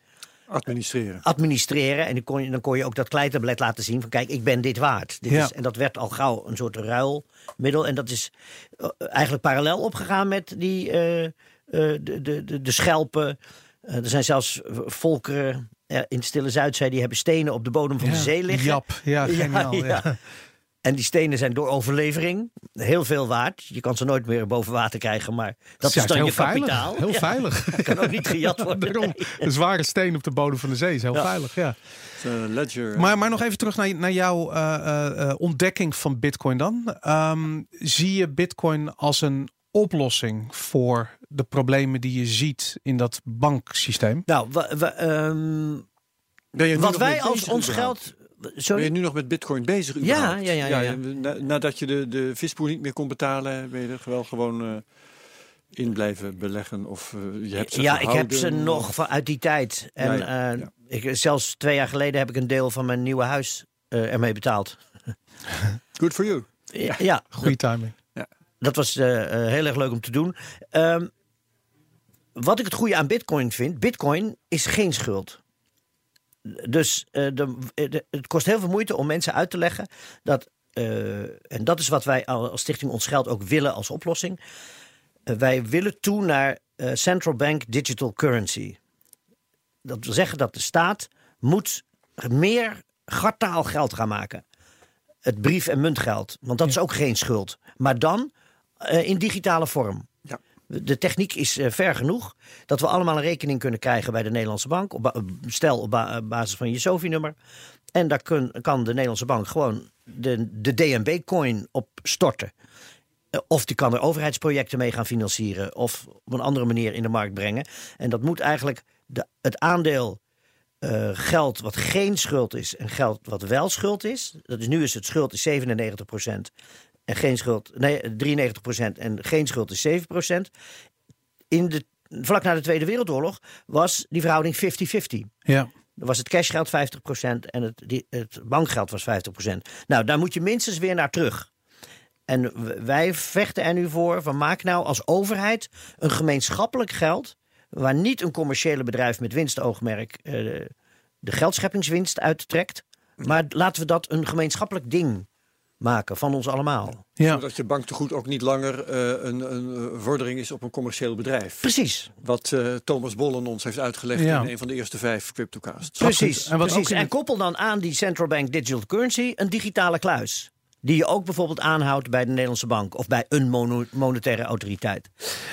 Administreren. administreren. En dan kon, je, dan kon je ook dat kleitablet laten zien van kijk, ik ben dit waard. Dit Ja. is, en dat werd al gauw een soort ruilmiddel. En dat is eh, eigenlijk parallel opgegaan met die, eh, eh, de, de, de, de schelpen. Er zijn zelfs volkeren in de Stille Zuidzee die hebben stenen op de bodem van de zee liggen. Jap, ja, geniaal. Ja, En die stenen zijn door overlevering heel veel waard. Je kan ze nooit meer boven water krijgen, maar dat is dan heel je veilig. kapitaal. Heel Ja, veilig. kan ook niet gejat worden. Daarom, een zware steen op de bodem van de zee is heel Ja. veilig. Ja. Ledger. Maar, maar nog even terug naar, naar jouw eh, eh, eh, ontdekking van Bitcoin dan. Ehm, zie je Bitcoin als een oplossing voor de problemen die je ziet in dat banksysteem? Nou, ehm, wat wij als ons überhaupt? geld. Ben je nu nog met bitcoin bezig Ja, überhaupt? ja, ja, ja, ja. na- nadat je de, de visboer niet meer kon betalen, ben je er wel gewoon eh, in blijven beleggen? Of eh, je hebt ze Ja, ik heb ze of- nog van uit die tijd. En Ja, ja, eh, ja. Ik, zelfs twee jaar geleden heb ik een deel van mijn nieuwe huis eh, ermee betaald. Good for you. Ja, ja Goede timing. dat was heel erg leuk om te doen. Ehm, wat ik het goede aan Bitcoin vind: Bitcoin is geen schuld. Dus eh, de, de- het kost heel veel moeite om mensen uit te leggen dat. eh, en dat is wat wij als Stichting Ons Geld ook willen als oplossing. Eh, wij willen toe naar eh, central bank digital currency. Dat wil zeggen dat de staat moet meer gartaal geld gaan maken. Het brief- en muntgeld. Want dat is ook geen schuld. Maar dan eh, in digitale vorm. De techniek is eh, ver genoeg dat we allemaal een rekening kunnen krijgen bij de Nederlandse bank. Op ba- stel op ba- basis van je SOFI-nummer. En daar kan de Nederlandse bank gewoon de, de DNB-coin op storten. Eh, Of die kan er overheidsprojecten mee gaan financieren. Of op een andere manier in de markt brengen. En dat moet eigenlijk de, het aandeel eh, geld wat geen schuld is en geld wat wel schuld is. Dat is nu is het schuld is 97% en geen schuld, nee, 93% en geen schuld is 7%. In de, vlak na de Tweede Wereldoorlog was die verhouding 50-50. Ja. Dan was het cashgeld 50% en het, die, het bankgeld was 50%. Nou, daar moet je minstens weer naar terug. En wij vechten er nu voor van maak nou als overheid een gemeenschappelijk geld waar niet een commerciële bedrijf met winstoogmerk eh, de geldscheppingswinst uittrekt, maar laten we dat een gemeenschappelijk ding maken van ons allemaal. Ja. Zodat je banktegoed ook niet langer eh, een, een eh, vordering is op een commercieel bedrijf. Precies, Wat eh, Thomas Bollen ons heeft uitgelegd Ja. in een van de eerste vijf cryptocasts. precies. En wat ook precies. En koppel dan aan die central bank digital currency een digitale kluis. Die je ook bijvoorbeeld aanhoudt bij de Nederlandse bank of bij een mono- monetaire autoriteit.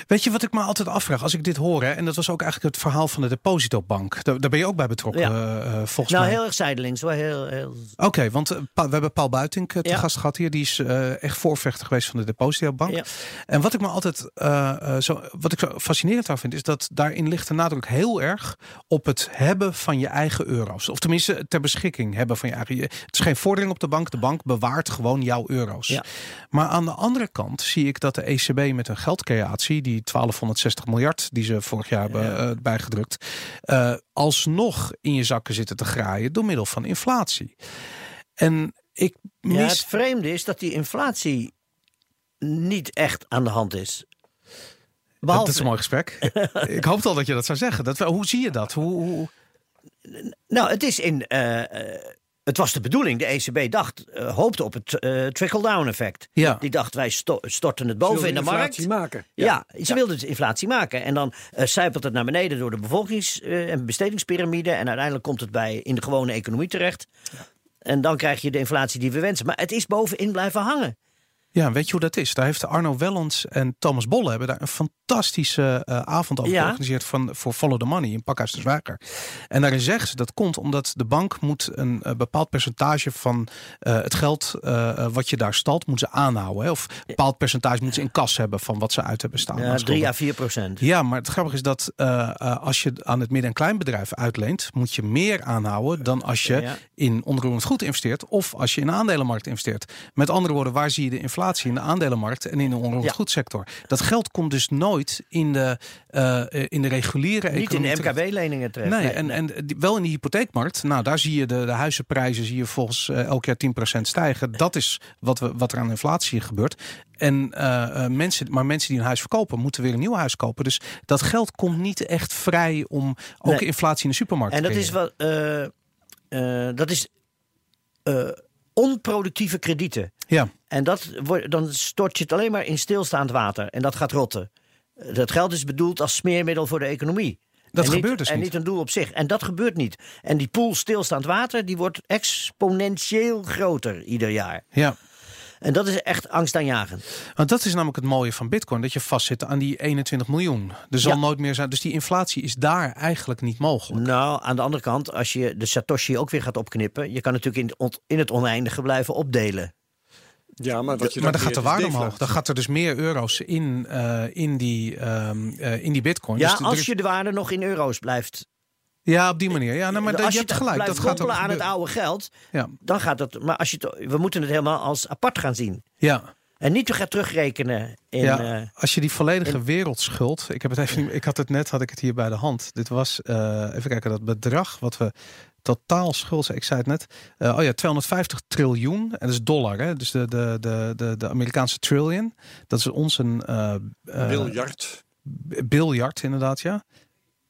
Weet je wat ik me altijd afvraag als ik dit hoor? Hè, en dat was ook eigenlijk het verhaal van de depositobank. Daar, daar ben je ook bij betrokken, Ja. eh, eh, volgens Nou, mij. heel erg zijdelings. Heel, heel... Oké, want eh, we hebben Paul Buitink eh, te Ja. gast gehad hier. Die is echt voorvechter geweest van de Depositobank. Ja. En wat ik me altijd zo, wat ik zo fascinerend aan vind, is dat daarin ligt de nadruk heel erg op het hebben van je eigen euro's. Of tenminste ter beschikking hebben van je eigen. Het is geen vordering op de bank. De bank bewaart gewoon jouw euro's. Ja. Maar aan de andere kant zie ik dat de ECB met een geldcreatie, die 1260 miljard die ze vorig jaar hebben eh, bijgedrukt, eh, alsnog in je zakken zitten te graaien door middel van inflatie. En ik Ja, het mis. vreemde is dat die inflatie niet echt aan de hand is. Behalve, Dat is een mooi gesprek. ik hoopte al dat je dat zou zeggen. Dat, hoe zie je dat? Hoe, hoe- Nou, het is in. eh, het was de bedoeling. De ECB dacht, eh, hoopte op het eh, trickle-down effect. Ja. Die dacht, wij sto- storten het boven in de markt. inflatie maken. Ja, ze wilden dus inflatie maken. En dan eh zijpelt het naar beneden door de bevolkings- en bestedingspyramide. En uiteindelijk komt het bij, in de gewone economie terecht. En dan krijg je de inflatie die we wensen. Maar het is bovenin blijven hangen. Ja, weet je hoe dat is? Daar heeft Arno Wellens en Thomas Bolle hebben daar een fantastische eh, avond over Ja. georganiseerd van, voor Follow the Money in Pakhuis de Zwager. En daarin zeggen ze dat komt omdat de bank moet een eh, bepaald percentage van eh, het geld wat je daar stalt, moet ze aanhouden. Hè? Of een bepaald percentage moet ze in kas hebben van wat ze uit hebben staan. Ja, aan 3 schulden. à 4 procent. Ja, maar het grappige is dat als je aan het midden- en kleinbedrijf uitleent, moet je meer aanhouden dan als je Ja. in onroerend goed investeert of als je in de aandelenmarkt investeert. Met andere woorden, waar zie je de inflatie in de aandelenmarkt en in de onroerend Ja. goedsector? Dat geld komt dus nooit in de, eh, in de reguliere Niet in economie de terecht. MKB-leningen terecht. Nee, en, en die- wel in de hypotheekmarkt. Nou, daar zie je de, de huizenprijzen zie je volgens eh, elk jaar 10% stijgen. Dat is wat, we, wat er aan inflatie gebeurt. En, mensen, maar mensen die een huis verkopen, moeten weer een nieuw huis kopen. Dus dat geld komt niet echt vrij om ook Nee. inflatie in de supermarkt En te dat is wat. dat is onproductieve kredieten. Ja, En dat wordt, dan stort je het alleen maar in stilstaand water. En dat gaat rotten. Dat geld is bedoeld als smeermiddel voor de economie. Dat en gebeurt niet, dus En niet. niet een doel op zich. En dat gebeurt niet. En die pool stilstaand water die wordt exponentieel groter ieder jaar. ja. En dat is echt angstaanjagend. Want dat is namelijk het mooie van Bitcoin: dat je vastzit aan die 21 miljoen. Er zal Ja. nooit meer zijn. Dus die inflatie is daar eigenlijk niet mogelijk. Nou, aan de andere kant, als je de Satoshi ook weer gaat opknippen... je kan natuurlijk in, in het oneindige blijven opdelen. Ja, maar wat je maar dan gaat de waarde omhoog. Dan gaat er dus meer euro's in, eh, in, die, ehm, eh, in die bitcoin. Ja, dus er als is- je de waarde nog in euro's blijft... ja, op die manier. Ja, nou, maar dat- als je je hebt gelijk. blijft Dat gaat ook koppelen aan het oude geld... Ja, dan gaat het... Maar als je het, we moeten het helemaal als apart gaan zien. ja. En niet te gaan terugrekenen in... ja. eh, als je die volledige wereldschuld. Ik heb het even. Ik had het net, had ik het hier bij de hand. Dit was eh, even kijken dat bedrag wat we totaal schuld. Ik zei het net. eh, oh ja, 250 triljoen. En dat is dollar. Hè? Dus de, de, de, de, de Amerikaanse trillion. Dat is ons een eh, eh, Biljart. biljard inderdaad. Ja.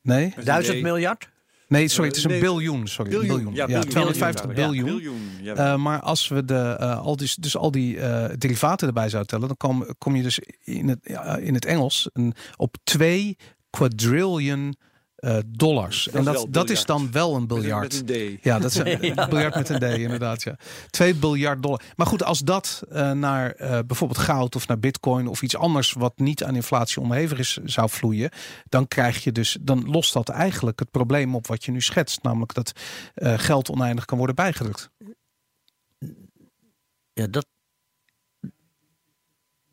Nee, duizend miljard? Nee, sorry, het is een Nee, biljoen. Sorry, Biljoen. biljoen. Ja, biljoen. 250 Ja, biljoen. biljoen. Ja, Eh, maar als we de, eh, al die, dus al die eh, derivaten erbij zouden tellen, dan kom, kom je dus in het, in het Engels een, op 2 quadrillion eh, dollars. Dat en dat, dat is dan wel een met, biljart. met een D. Ja, dat is een biljart met een D, inderdaad. Ja. 2 biljard dollar. Maar goed, als dat eh, naar eh, bijvoorbeeld goud of naar bitcoin of iets anders wat niet aan inflatie onderhevig is, zou vloeien, dan krijg je dus, dan lost dat eigenlijk het probleem op wat je nu schetst. Namelijk dat eh, geld oneindig kan worden bijgedrukt. Ja, dat...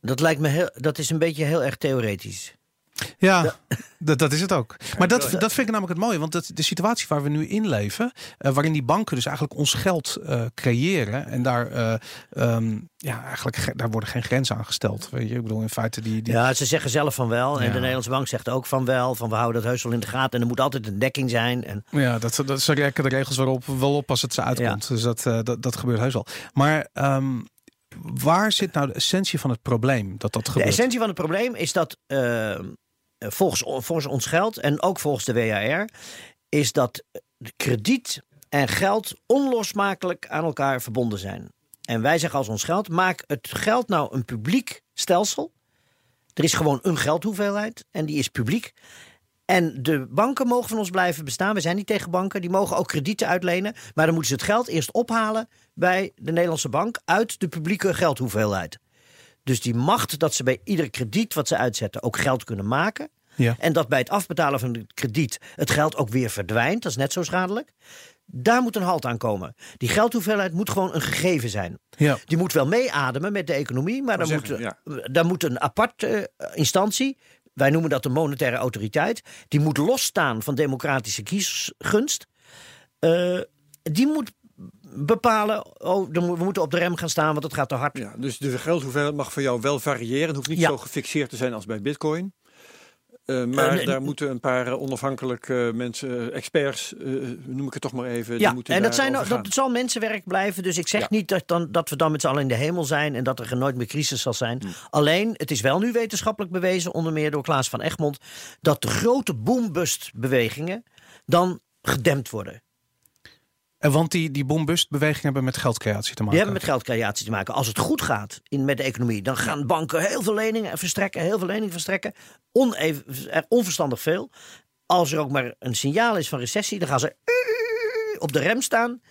Dat lijkt me heel... Dat is een beetje heel erg theoretisch. Ja, dat, dat is het ook. Maar dat, dat vind ik namelijk het mooie. Want dat, de situatie waar we nu in leven, eh, waarin die banken dus eigenlijk ons geld eh, creëren. En daar, eh, ehm, ja, eigenlijk, ge- daar worden geen grenzen aan gesteld. Weet je, ik bedoel, in feite die. die Ja, ze zeggen zelf van wel. En Ja. de Nederlandse bank zegt ook van wel. Van we houden dat heus wel in de gaten. En er moet altijd een dekking zijn. En Ja, dat, dat ze rekken de regels waarop wel op als het ze uitkomt. Dus dat, dat, dat gebeurt heus wel. Maar ehm, waar zit nou de essentie van het probleem dat dat de gebeurt? essentie van het probleem is dat eh, volgens, volgens ons geld en ook volgens de WAR... is dat krediet en geld onlosmakelijk aan elkaar verbonden zijn. En wij zeggen als ons geld, maak het geld nou een publiek stelsel. Er is gewoon een geldhoeveelheid en die is publiek. En de banken mogen van ons blijven bestaan. We zijn niet tegen banken. Die mogen ook kredieten uitlenen. Maar dan moeten ze het geld eerst ophalen bij de Nederlandse bank uit de publieke geldhoeveelheid. Dus die macht dat ze bij ieder krediet wat ze uitzetten ook geld kunnen maken. Ja. En dat bij het afbetalen van het krediet het geld ook weer verdwijnt. Dat is net zo schadelijk. Daar moet een halt aan komen. Die geldhoeveelheid moet gewoon een gegeven zijn. Ja. Die moet wel meeademen met de economie, maar dan moet, daar moet een apart eh, instantie, wij noemen dat de monetaire autoriteit, die moet losstaan van democratische kiesgunst. Eh, die moet bepalen, oh, we moeten op de rem gaan staan, want het gaat te hard. Ja, dus de geldhoeveelheid mag voor jou wel variëren. Het hoeft niet Ja. zo gefixeerd te zijn als bij Bitcoin. Eh, maar Eh, nee, daar moeten een paar eh, onafhankelijke mensen, experts, noem ik het toch maar even. die Ja, en dat, zijn, dat zal mensenwerk blijven. Dus ik zeg Ja. niet dat, dan, dat we dan met z'n allen in de hemel zijn en dat er nooit meer crisis zal zijn. Hm. Alleen, het is wel nu wetenschappelijk bewezen, onder meer door Klaas van Egmond, dat de grote boom-bust-bewegingen dan gedempt worden. En want die, die boom-bust-bewegingen hebben met geldcreatie te maken. Die hebben met geldcreatie te maken. Als het goed gaat in, met de economie, dan gaan banken heel veel leningen verstrekken, heel veel leningen verstrekken. Oneven, er onverstandig veel. Als er ook maar een signaal is van recessie, dan gaan ze op de rem staan.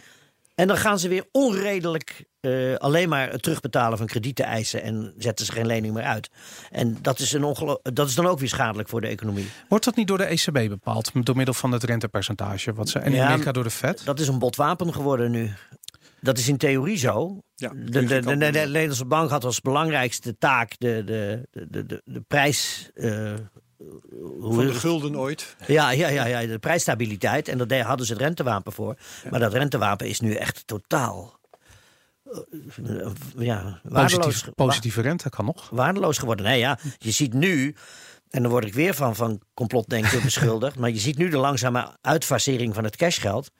En dan gaan ze weer onredelijk eh, alleen maar het terugbetalen van kredieten eisen en zetten ze geen lening meer uit. En dat is, een ongelo- dat is dan ook weer schadelijk voor de economie. Wordt dat niet door de ECB bepaald? Door middel van het rentepercentage? Wat ze, en in Ja, Amerika door de Fed? Dat is een botwapen geworden nu. Dat is in theorie zo. Ja, De, de, de, Nederlandse bank had als belangrijkste taak de, de, de, de, de, de prijs. eh, hoe Van de gulden ooit. ja, ja, ja, ja, de prijsstabiliteit. En daar hadden ze het rentewapen voor. Maar dat rentewapen is nu echt totaal. eh, ja, waardeloos, Positief, positieve rente kan nog. wa- waardeloos geworden. Nee, ja, je ziet nu. En dan word ik weer van, van complotdenken beschuldigd. Maar je ziet nu de langzame uitfasering van het cashgeld.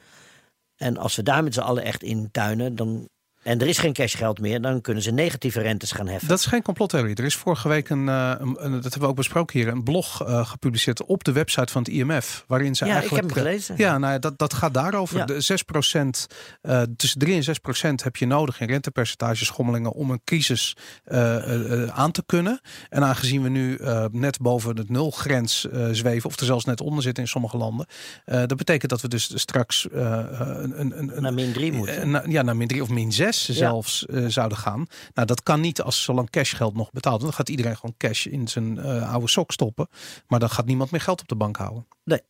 En als we daar met z'n allen echt in tuinen, dan, en er is geen cashgeld meer, dan kunnen ze negatieve rentes gaan heffen. Dat is geen complottheorie. Er is vorige week een, eh, een, dat hebben we ook besproken hier, een blog eh, gepubliceerd op de website van het IMF. Waarin ze ja, ik eigenlijk. heb hem eh, gelezen. Ja, nou, ja, dat, dat gaat daarover. Ja. De 6% uh, tussen 3 en 6 procent heb je nodig in rentepercentageschommelingen om een crisis aan te kunnen. En aangezien we nu net boven het nulgrens zweven, of er zelfs net onder zitten in sommige landen, dat betekent dat we dus straks een, een, een, Naar min 3 moeten. na- ja, naar min 3 of min 6 zelfs eh, zouden gaan. Nou, dat kan niet als zolang cashgeld nog betaald wordt. Dan gaat iedereen gewoon cash in zijn eh, oude sok stoppen. Maar dan gaat niemand meer geld op de bank houden. Nee.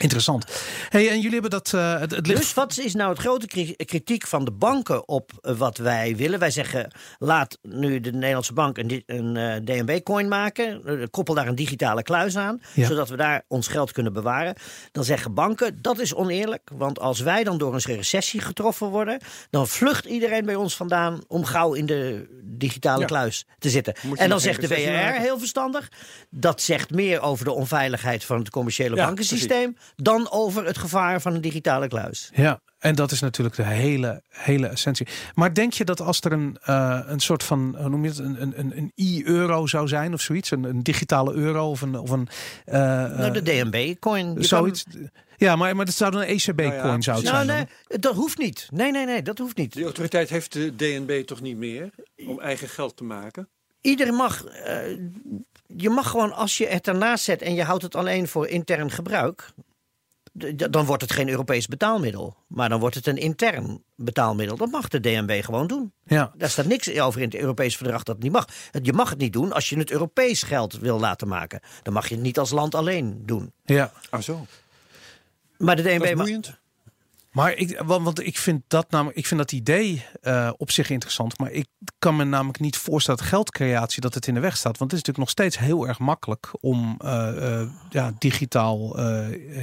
Interessant. Hey, en jullie hebben dat. eh, het, Dus wat is nou het grote kri- kritiek van de banken op eh, wat wij willen? Wij zeggen, laat nu de Nederlandse bank een, een eh, DNB-coin maken. Koppel daar een digitale kluis aan, Ja. zodat we daar ons geld kunnen bewaren. Dan zeggen banken, dat is oneerlijk. Want als wij dan door een recessie getroffen worden... dan vlucht iedereen bij ons vandaan om gauw in de digitale Ja. kluis te zitten. En dan zegt de WRR, heel verstandig... dat zegt meer over de onveiligheid van het commerciële Ja, bankensysteem... dan over het gevaar van een digitale kluis. Ja, en dat is natuurlijk de hele, hele essentie. Maar denk je dat als er een, eh, een soort van, hoe noem je het, een, een, een, een e-euro zou zijn of zoiets, een, een digitale euro of een. Of een eh, Nou, de DNB-coin. zoiets. Ja, maar, maar dat zou dan een ECB-coin Nou ja, zou Nou, zijn. dan? nee, dat hoeft niet. Nee, nee, nee, dat hoeft niet. Die autoriteit heeft de DNB toch niet meer om eigen geld te maken? Iedereen mag. eh, je mag gewoon, als je het ernaast zet en je houdt het alleen voor intern gebruik. Dan wordt het geen Europees betaalmiddel. Maar dan wordt het een intern betaalmiddel. Dat mag de DNB gewoon doen. Ja. Daar staat niks over in het Europees verdrag dat het niet mag. Je mag het niet doen als je het Europees geld wil laten maken. Dan mag je het niet als land alleen doen. ja. Ah zo, Maar de dat is DNB mag. boeiend. Maar ik, want, want ik vind dat namelijk, ik vind dat idee eh, op zich interessant. Maar ik kan me namelijk niet voorstellen dat geldcreatie dat het in de weg staat. Want het is natuurlijk nog steeds heel erg makkelijk om eh, eh, ja, digitaal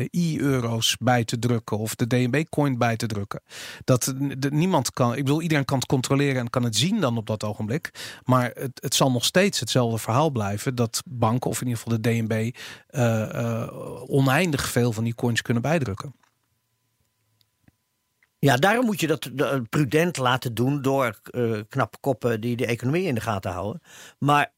e-euro's bij te drukken of de DNB-coin bij te drukken. Dat niemand kan, ik bedoel, iedereen kan het controleren en kan het zien dan op dat ogenblik. Maar het, het zal nog steeds hetzelfde verhaal blijven dat banken of in ieder geval de DNB oneindig veel van die coins kunnen bijdrukken. Ja, daarom moet je dat eh, prudent laten doen door eh knappe koppen die de economie in de gaten houden. Maar,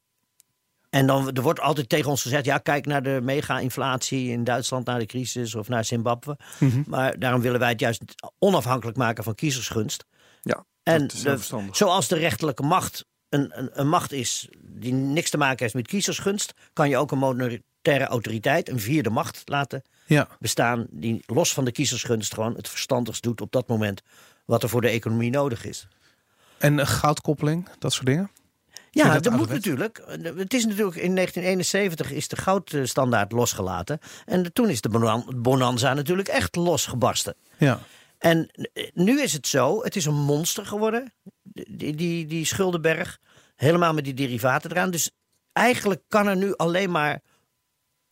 en dan er wordt altijd tegen ons gezegd: ja, kijk naar de mega-inflatie in Duitsland, naar de crisis of naar Zimbabwe. Mhm. Maar daarom willen wij het juist onafhankelijk maken van kiezersgunst. Ja, En dat is heel de- zoals de rechterlijke macht een, een, een macht is die niks te maken heeft met kiezersgunst, kan je ook een monetaire autoriteit, een vierde macht laten Ja. bestaan. Die los van de kiezersgunst gewoon het verstandigst doet op dat moment. Wat er voor de economie nodig is. En een goudkoppeling, dat soort dingen. Ja, dat dat moet natuurlijk. Het is natuurlijk in 1971 is de goudstandaard losgelaten. En toen is de bonan- bonanza natuurlijk echt losgebarsten. Ja. En eh, nu is het zo, het is een monster geworden, die, die, die schuldenberg. Helemaal met die derivaten eraan. Dus eigenlijk kan er nu alleen maar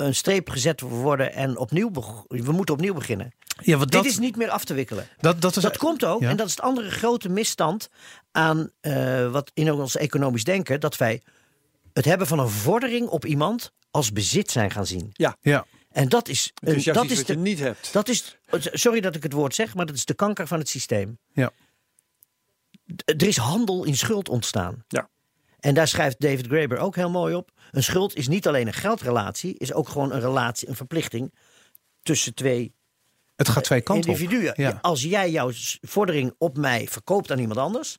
een streep gezet worden en opnieuw we moeten opnieuw beginnen. Ja, want dat, Dit is niet meer af te wikkelen. dat, dat is Dat komt ook, ja. en dat is het andere grote misstand aan eh, wat in ons economisch denken, dat wij het hebben van een vordering op iemand als bezit zijn gaan zien. Ja, Ja. En dat is, juist dat is wat de, je niet hebt. dat is, sorry dat ik het woord zeg, maar dat is de kanker van het systeem. Ja. D- Er is handel in schuld ontstaan. Ja. En daar schrijft David Graeber ook heel mooi op. Een schuld is niet alleen een geldrelatie, is ook gewoon een relatie, een verplichting tussen twee Het gaat twee kanten op. individuen. Ja. Als jij jouw vordering op mij verkoopt aan iemand anders,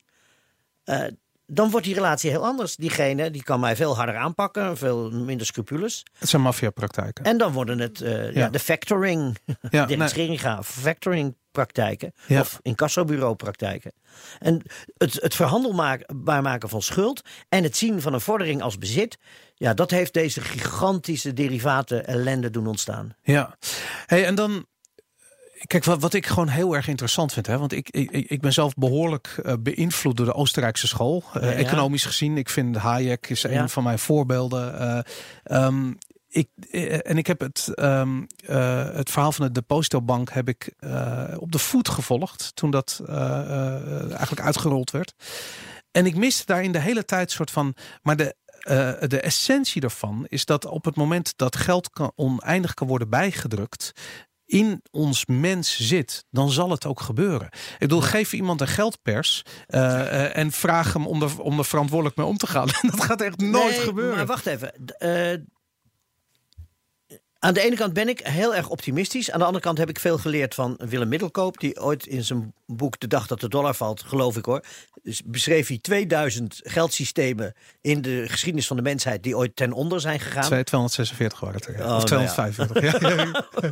eh, dan wordt die relatie heel anders. Diegene die kan mij veel harder aanpakken, veel minder scrupules. Het zijn maffiapraktijken. En dan worden het eh, ja. Ja. de factoring, Ja, Dirk nee. Factoring praktijken Ja. of incassobureau praktijken. En het, het verhandelbaar maken van schuld en het zien van een vordering als bezit, ja, dat heeft deze gigantische derivaten ellende doen ontstaan. Ja, hey, en dan. Kijk, wat, wat ik gewoon heel erg interessant vind, hè, want ik, ik, ik ben zelf behoorlijk eh, beïnvloed door de Oostenrijkse school. eh, Ja, ja. Economisch gezien, ik vind Hayek is een Ja. van mijn voorbeelden. eh, ehm, ik, eh, en ik heb het, ehm, eh, het verhaal van de Depositobank heb ik eh, op de voet gevolgd toen dat eigenlijk uitgerold werd. En ik miste daarin de hele tijd soort van. Maar de, de essentie daarvan is dat op het moment dat geld kan, oneindig kan worden bijgedrukt. In ons mens zit, dan zal het ook gebeuren. Ik bedoel, geef iemand een geldpers en vraag hem om er, om er verantwoordelijk mee om te gaan. dat gaat echt nooit Nee, gebeuren. Maar wacht even. Eh, aan de ene kant ben ik heel erg optimistisch. Aan de andere kant heb ik veel geleerd van Willem Middelkoop. Die ooit in zijn boek De Dag dat de dollar valt, geloof ik hoor. Dus beschreef hij 2000 geldsystemen in de geschiedenis van de mensheid. die ooit ten onder zijn gegaan. Twee- 246 waren het ja. Oh, of nou ja. 245. ja. ja.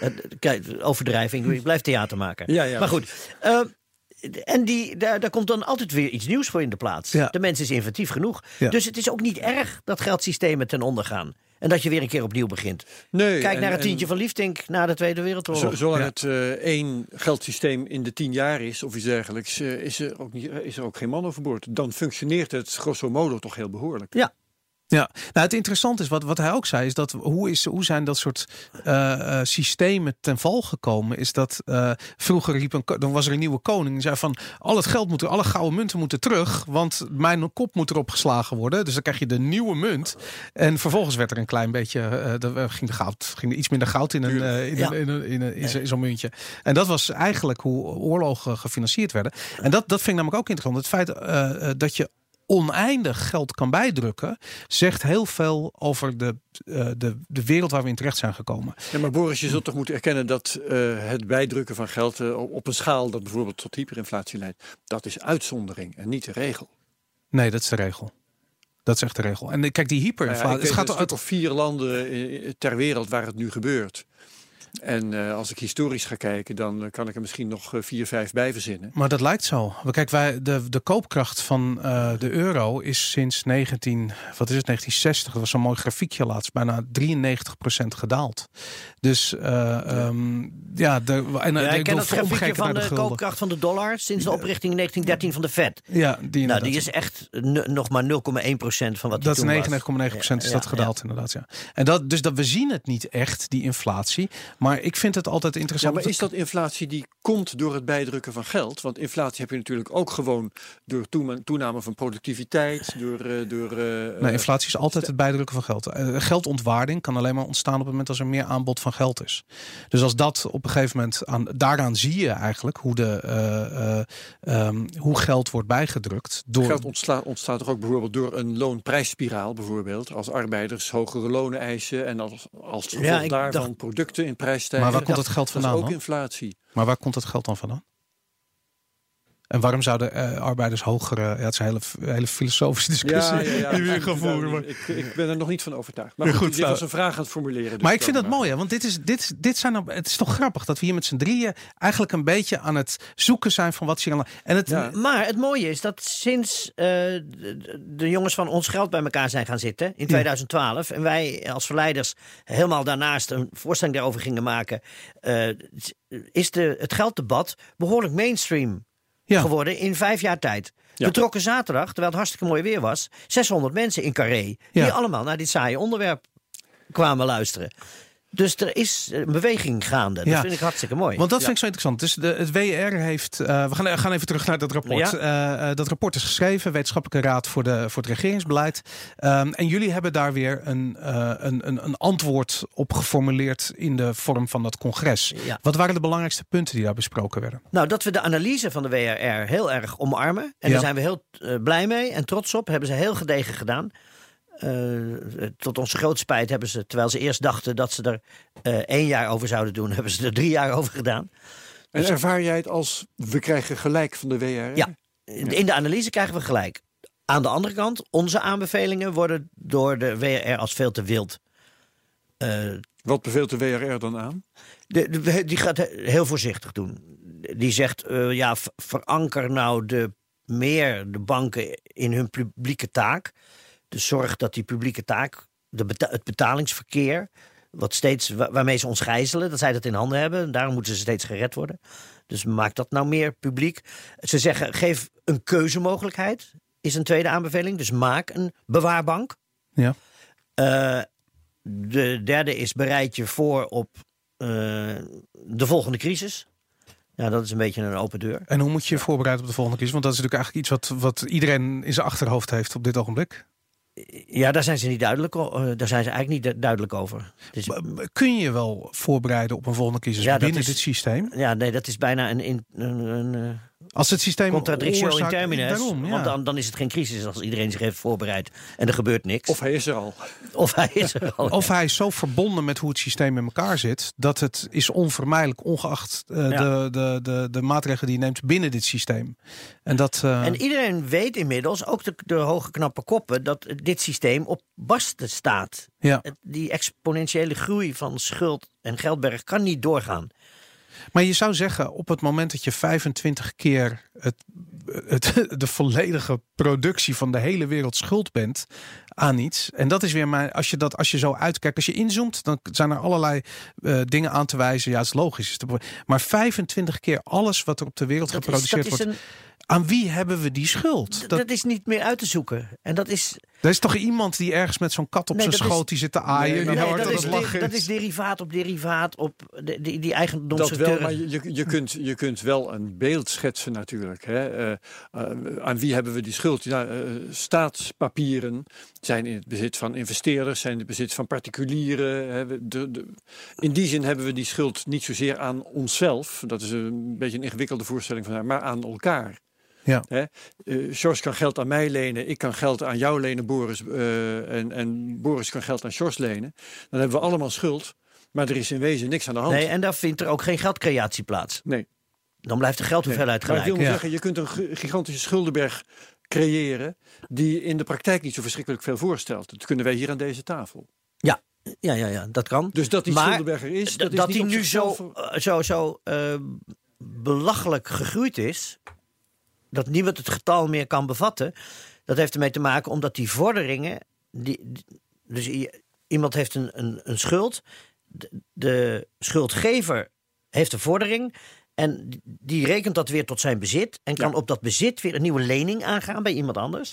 Eh, Kijk, overdrijving. Ik blijf theater maken. Ja, ja. Maar goed. eh, en die, daar, daar komt dan altijd weer iets nieuws voor in de plaats. Ja. De mens is inventief genoeg. Ja. Dus het is ook niet erg dat geldsystemen ten onder gaan. En dat je weer een keer opnieuw begint. Nee, Kijk en- naar het en tientje van Liefdink na de Tweede Wereldoorlog. zo- Zolang Ja. het eh, één geldsysteem in de tien jaar is, of iets dergelijks, eh, is, er ook niet, is er ook geen man overboord. Dan functioneert het grosso modo toch heel behoorlijk. Ja, Ja, nou het interessante is, wat, wat hij ook zei, is dat hoe, is, hoe zijn dat soort eh, eh, systemen ten val gekomen? Is dat eh, vroeger riep een, dan was er een nieuwe koning die zei van al het geld moet, er- alle gouden munten moeten terug, want mijn kop moet erop geslagen worden. Dus dan krijg je de nieuwe munt. En vervolgens werd er een klein beetje, er ging, de goud, ging er iets minder goud in, een, in, Ja. een, in, een, in, een- in zo'n- muntje. En dat was eigenlijk hoe oorlogen gefinancierd werden. En dat, dat vind ik namelijk ook interessant. Het feit dat je oneindig geld kan bijdrukken, zegt heel veel over de, eh, de, de wereld waar we in terecht zijn gekomen. Ja, maar Boris, je zult toch moeten erkennen dat eh, het bijdrukken van geld eh, op een schaal dat bijvoorbeeld tot hyperinflatie leidt, dat is uitzondering en niet de regel. Nee, dat is de regel. Dat is echt de regel. En kijk, die Nou ja, hyperinflatie. het gaat stuk of vier landen ter wereld waar het nu gebeurt. En eh, als ik historisch ga kijken, dan eh, kan ik er misschien nog eh, vier, vijf bij verzinnen. Maar dat lijkt zo. Kijk, wij, de, de koopkracht van eh, de euro is sinds 19, wat is het, 1960, dat was zo'n mooi grafiekje laatst, bijna 93% gedaald. Dus eh, ehm, ja, de, en, ja ik ken dat grafiekje van de koopkracht van de dollar sinds de oprichting in 1913 van de Fed. Ja, die Nou, die is echt nog maar 0,1% van wat die Dat is toen 99,9% was. is dat Ja, gedaald inderdaad. Ja. En dat, dus dat we zien het niet echt, die inflatie. Maar ik vind het altijd Ja, interessant. maar is dat inflatie die komt door het bijdrukken van geld? Want inflatie heb je natuurlijk ook gewoon door toename van productiviteit, door... eh, door eh, Nee, eh, inflatie is altijd het bijdrukken van geld. Geldontwaarding kan alleen maar ontstaan op het moment als er meer aanbod van geld is. Dus als dat op een gegeven moment aan, daaraan zie je eigenlijk hoe, de, eh, eh, ehm, hoe geld wordt bijgedrukt. Door, Geld ontsla- ontstaat toch ook bijvoorbeeld door een loonprijsspiraal bijvoorbeeld. Als arbeiders hogere lonen eisen en als, als gevolg Ja, daarvan dacht- producten in prijs maar waar komt het geld dat is vandaan ook inflatie. Maar waar komt het geld dan vandaan? En waarom zouden uh, arbeiders hogere... Ja, het is een hele, hele filosofische discussie ja, ja, die we gaan voeren. Maar... Ik, ik, ben er nog niet van overtuigd. Maar goed, goed dit nou, was een vraag aan het formuleren. Dus maar ik vind dat mooi, hè, want dit is, dit, dit zijn, het is toch grappig dat we hier met z'n drieën eigenlijk een beetje aan het zoeken zijn van wat hier en het, Maar het mooie is dat sinds uh, de, de, jongens van Ons Geld bij elkaar zijn gaan zitten in 2012 en wij als verleiders helemaal daarnaast een voorstelling daarover gingen maken, uh, is de, het gelddebat behoorlijk mainstream ja. geworden in vijf jaar tijd. Ja. We trokken zaterdag, terwijl het hartstikke mooi weer was, 600 mensen in Carré. Die allemaal naar dit saaie onderwerp kwamen luisteren. Dus er is een beweging gaande. Dat vind ik hartstikke mooi. Want dat vind ik zo interessant. Dus de, het WR heeft. Uh, we gaan, gaan even terug naar dat rapport. Uh, dat rapport is geschreven, Wetenschappelijke Raad voor, de, voor het Regeringsbeleid. Um, en jullie hebben daar weer een, uh, een, een, een, antwoord op geformuleerd in de vorm van dat congres. Wat waren de belangrijkste punten die daar besproken werden? Nou, dat we de analyse van de WRR heel erg omarmen. En daar zijn we heel blij mee en trots op. Hebben ze heel gedegen gedaan. Uh, tot onze grote spijt hebben ze, terwijl ze eerst dachten dat ze er uh, één jaar over zouden doen, hebben ze er drie jaar over gedaan. En dus ervaar jij het als we krijgen gelijk van de WR? Ja, in de analyse krijgen we gelijk. Aan de andere kant, onze aanbevelingen worden door de WR als veel te wild. Uh, Wat beveelt de WRR dan aan? De, die gaat heel voorzichtig doen. Die zegt, ja, veranker nou de, meer de banken in hun publieke taak. Dus zorg dat die publieke taak, de het betalingsverkeer, wat steeds, waarmee ze ons gijzelen, dat zij dat in handen hebben. Daarom moeten ze steeds gered worden. Dus maak dat nou meer publiek. Ze zeggen, geef een keuzemogelijkheid, is een tweede aanbeveling. Dus maak een bewaarbank. Ja. Uh, de derde is bereid je voor op uh, de volgende crisis. Ja, dat is een beetje een open deur. En hoe moet je je voorbereiden op de volgende crisis? Want dat is natuurlijk eigenlijk iets wat, wat iedereen in zijn achterhoofd heeft op dit ogenblik. Ja, daar zijn ze niet duidelijk, uh, daar zijn ze eigenlijk niet duidelijk over. Dus, Kun je wel voorbereiden op een volgende crisis binnen dit systeem? Ja, nee, dat is bijna een, een, een, een eh, als het systeem contradictio in termine Daarom, Want dan, dan is het geen crisis als iedereen zich heeft voorbereid en er gebeurt niks. Of hij is er al. Of hij is er al. of hij is zo verbonden met hoe het systeem in elkaar zit, dat het is onvermijdelijk, ongeacht uh, de, de, de, de maatregelen die je neemt binnen dit systeem. En, dat, uh... en iedereen weet inmiddels, ook de, de hoge knappe koppen, dat dit systeem op barsten staat. Ja. Die exponentiële groei van schuld en geldberg kan niet doorgaan. Maar je zou zeggen, op het moment dat je 25 keer het, het, de volledige productie van de hele wereld schuld bent aan iets. En dat is weer mijn, als je dat, als je zo uitkijkt, als je inzoomt, dan zijn er allerlei uh, dingen aan te wijzen. Ja, het is logisch. Maar 25 keer alles wat er op de wereld geproduceerd wordt. Aan wie hebben we die schuld? Dat, dat, is niet meer uit te zoeken. En dat is. Er is toch iemand die ergens met zo'n kat op zijn schoot die zit te aaien. Nee, die nee, dat, is, dat, dat, is derivaat op derivaat op de, die, die eigendomsstructuur. Dat wel, maar je, je, kunt, je kunt wel een beeld schetsen natuurlijk. Hè. Uh, uh, aan wie hebben we die schuld? Ja, uh, staatspapieren zijn in het bezit van investeerders, zijn in het bezit van particulieren. Hè. De, de, in die zin hebben we die schuld niet zozeer aan onszelf. Dat is een beetje een ingewikkelde voorstelling van haar, maar aan elkaar. Ja. Hè? Uh, kan geld aan mij lenen, ik kan geld aan jou lenen, Boris. Uh, en, en Boris kan geld aan Sjors lenen. Dan hebben we allemaal schuld. Maar er is in wezen niks aan de hand. Nee, en daar vindt er ook geen geldcreatie plaats. Nee. Dan blijft de geldhoeveelheid nee. gelijk. Maar ik wil ja. zeggen, je kunt een gigantische schuldenberg creëren... die in de praktijk niet zo verschrikkelijk veel voorstelt. Dat kunnen wij hier aan deze tafel. Ja, ja, ja, ja dat kan. Dus dat die maar, schuldenberger is, dat, dat is die nu zo, zo, zo uh, belachelijk gegroeid is dat niemand het getal meer kan bevatten. Dat heeft ermee te maken omdat die vorderingen. Die, dus iemand heeft een, een, een schuld. De, de, schuldgever heeft een vordering. En die rekent dat weer tot zijn bezit. En kan op dat bezit weer een nieuwe lening aangaan bij iemand anders.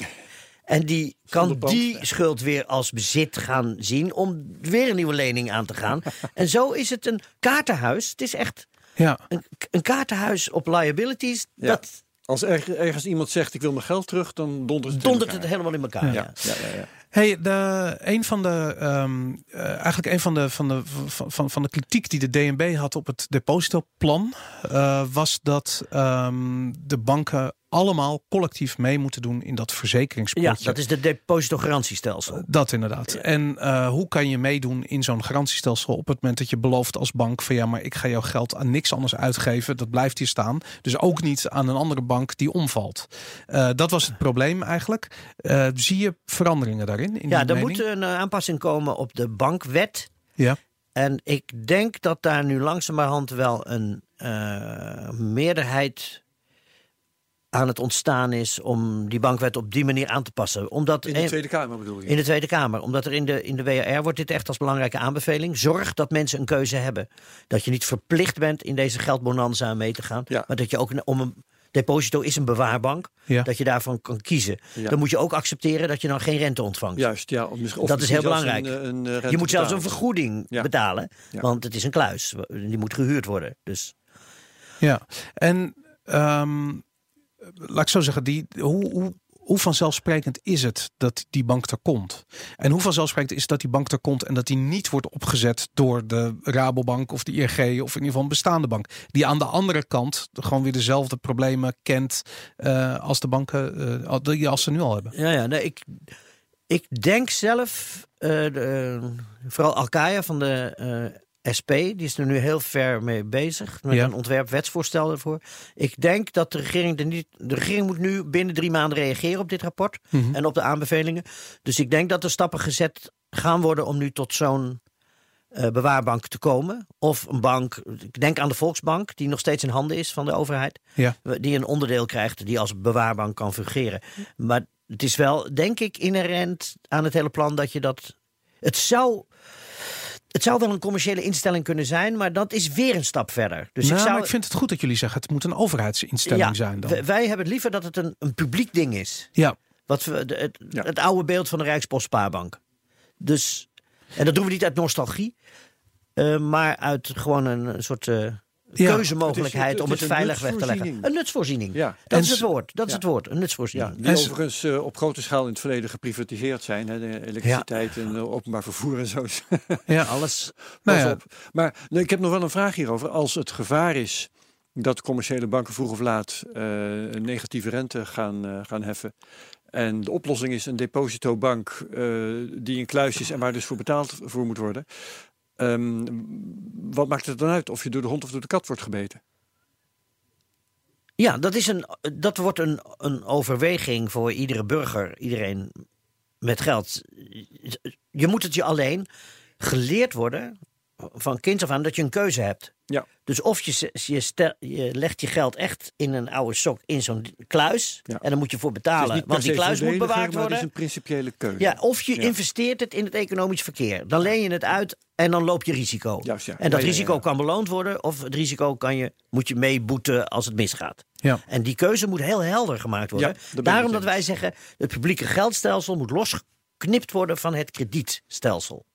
En die kan die schuld weer als bezit gaan zien om weer een nieuwe lening aan te gaan. en zo is het een kaartenhuis. Het is echt ja. een, een kaartenhuis op liabilities. Dat, als ergens iemand zegt ik wil mijn geld terug, dan dondert het, dondert het helemaal in elkaar. Ja. Ja. Ja, ja, Hey, de, een van de, um, uh, eigenlijk een van de, van, de, van, van, van de kritiek die de DNB had op het depositoplan, uh, was dat um, de banken allemaal collectief mee moeten doen in dat Ja, verzekeringspotje. dat is de depositogarantiestelsel. Dat inderdaad. En eh, hoe kan je meedoen in zo'n garantiestelsel op het moment dat je belooft als bank van ja, maar ik ga jouw geld aan niks anders uitgeven. Dat blijft hier staan. Dus ook niet aan een andere bank die omvalt. Eh, dat was het probleem eigenlijk. Eh, zie je veranderingen daarin? In Ja, er mening? moet een aanpassing komen op de bankwet. Ja. En ik denk dat daar nu langzamerhand wel een meerderheid aan het ontstaan is om die bankwet op die manier aan te passen. Omdat In de een- Tweede Kamer bedoel je? in de Tweede Kamer. Omdat er in de, in de WRR wordt dit echt als belangrijke aanbeveling. Zorg dat mensen een keuze hebben. Dat je niet verplicht bent in deze geldbonanza mee te gaan. Ja. Maar dat je ook om een deposito is een bewaarbank. Ja. Dat je daarvan kan kiezen. Ja. Dan moet je ook accepteren dat je dan geen rente ontvangt. Juist, ja. Of misschien- of Dat is heel belangrijk. Een, een, eh, rente Je moet zelfs een vergoeding Ja. betalen. Ja. Want het is een kluis. Die moet gehuurd worden. Dus Ja, en ehm, laat ik zo zeggen, die, hoe, hoe, hoe vanzelfsprekend is het dat die bank er komt? En hoe vanzelfsprekend is het dat die bank er komt en dat die niet wordt opgezet door de Rabobank of de IRG of in ieder geval een bestaande bank, die aan de andere kant gewoon weer dezelfde problemen kent eh, als de banken die als ze nu al hebben? ja, ja nee, ik, ik denk zelf, eh, vooral Alkaya van de SP, die is er nu heel ver mee bezig met Ja. een ontwerp wetsvoorstel ervoor. Ik denk dat de regering er niet. De regering moet nu binnen drie maanden reageren op dit rapport Mhm. en op de aanbevelingen. Dus ik denk dat er stappen gezet gaan worden om nu tot zo'n eh, bewaarbank te komen. Of een bank, ik denk aan de Volksbank, die nog steeds in handen is van de overheid. Ja. Die een onderdeel krijgt die als bewaarbank kan fungeren. Maar het is wel, denk ik, inherent aan het hele plan dat je dat. Het zou. Het zou wel een commerciële instelling kunnen zijn, maar dat is weer een stap verder. Dus nou, ik zou. maar ik vind het goed dat jullie zeggen het moet een overheidsinstelling ja, zijn dan. Wij hebben het liever dat het een, een publiek ding is. Ja, Wat we, de- het, Ja. het oude beeld van de Rijkspostspaarbank. Dus, en dat doen we niet uit nostalgie, eh, maar uit gewoon een, een soort eh, Ja, keuzemogelijkheid het is- om het veilig weg te leggen. Een nutsvoorziening. Ja. Dat En is het woord. Dat is het woord. Een nutsvoorziening. Ja, die En overigens eh, op grote schaal in het verleden geprivatiseerd zijn. Hè, de elektriciteit en eh, openbaar vervoer en zo. ja. Alles. Nou Pas ja. op. Maar nee, ik heb nog wel een vraag hierover. Als het gevaar is dat commerciële banken vroeg of laat eh, een negatieve rente gaan, eh, gaan heffen. En de oplossing is een depositobank eh, die een kluis is en waar dus voor betaald voor moet worden. Ehm, wat maakt het dan uit of je door de hond of door de kat wordt gebeten? Ja, dat, is een, dat wordt een, een overweging voor iedere burger, iedereen met geld. Je moet het je alleen geleerd worden van kind af aan dat je een keuze hebt. Ja. Dus of je, je, stel, je legt je geld echt in een oude sok in zo'n kluis. Ja. En dan moet je voor betalen. Want die kluis moet bewaard worden. Het is een principiële keuze. Ja, of je Ja. investeert het in het economisch verkeer. Dan leen je het uit en dan loop je risico. Juist, ja. En dat Ja, ja, risico ja. kan beloond worden of het risico kan je, moet je meeboeten als het misgaat. Ja. En die keuze moet heel helder gemaakt worden. Daarom dat wij zeggen, het publieke geldstelsel moet losgeknipt worden van het kredietstelsel.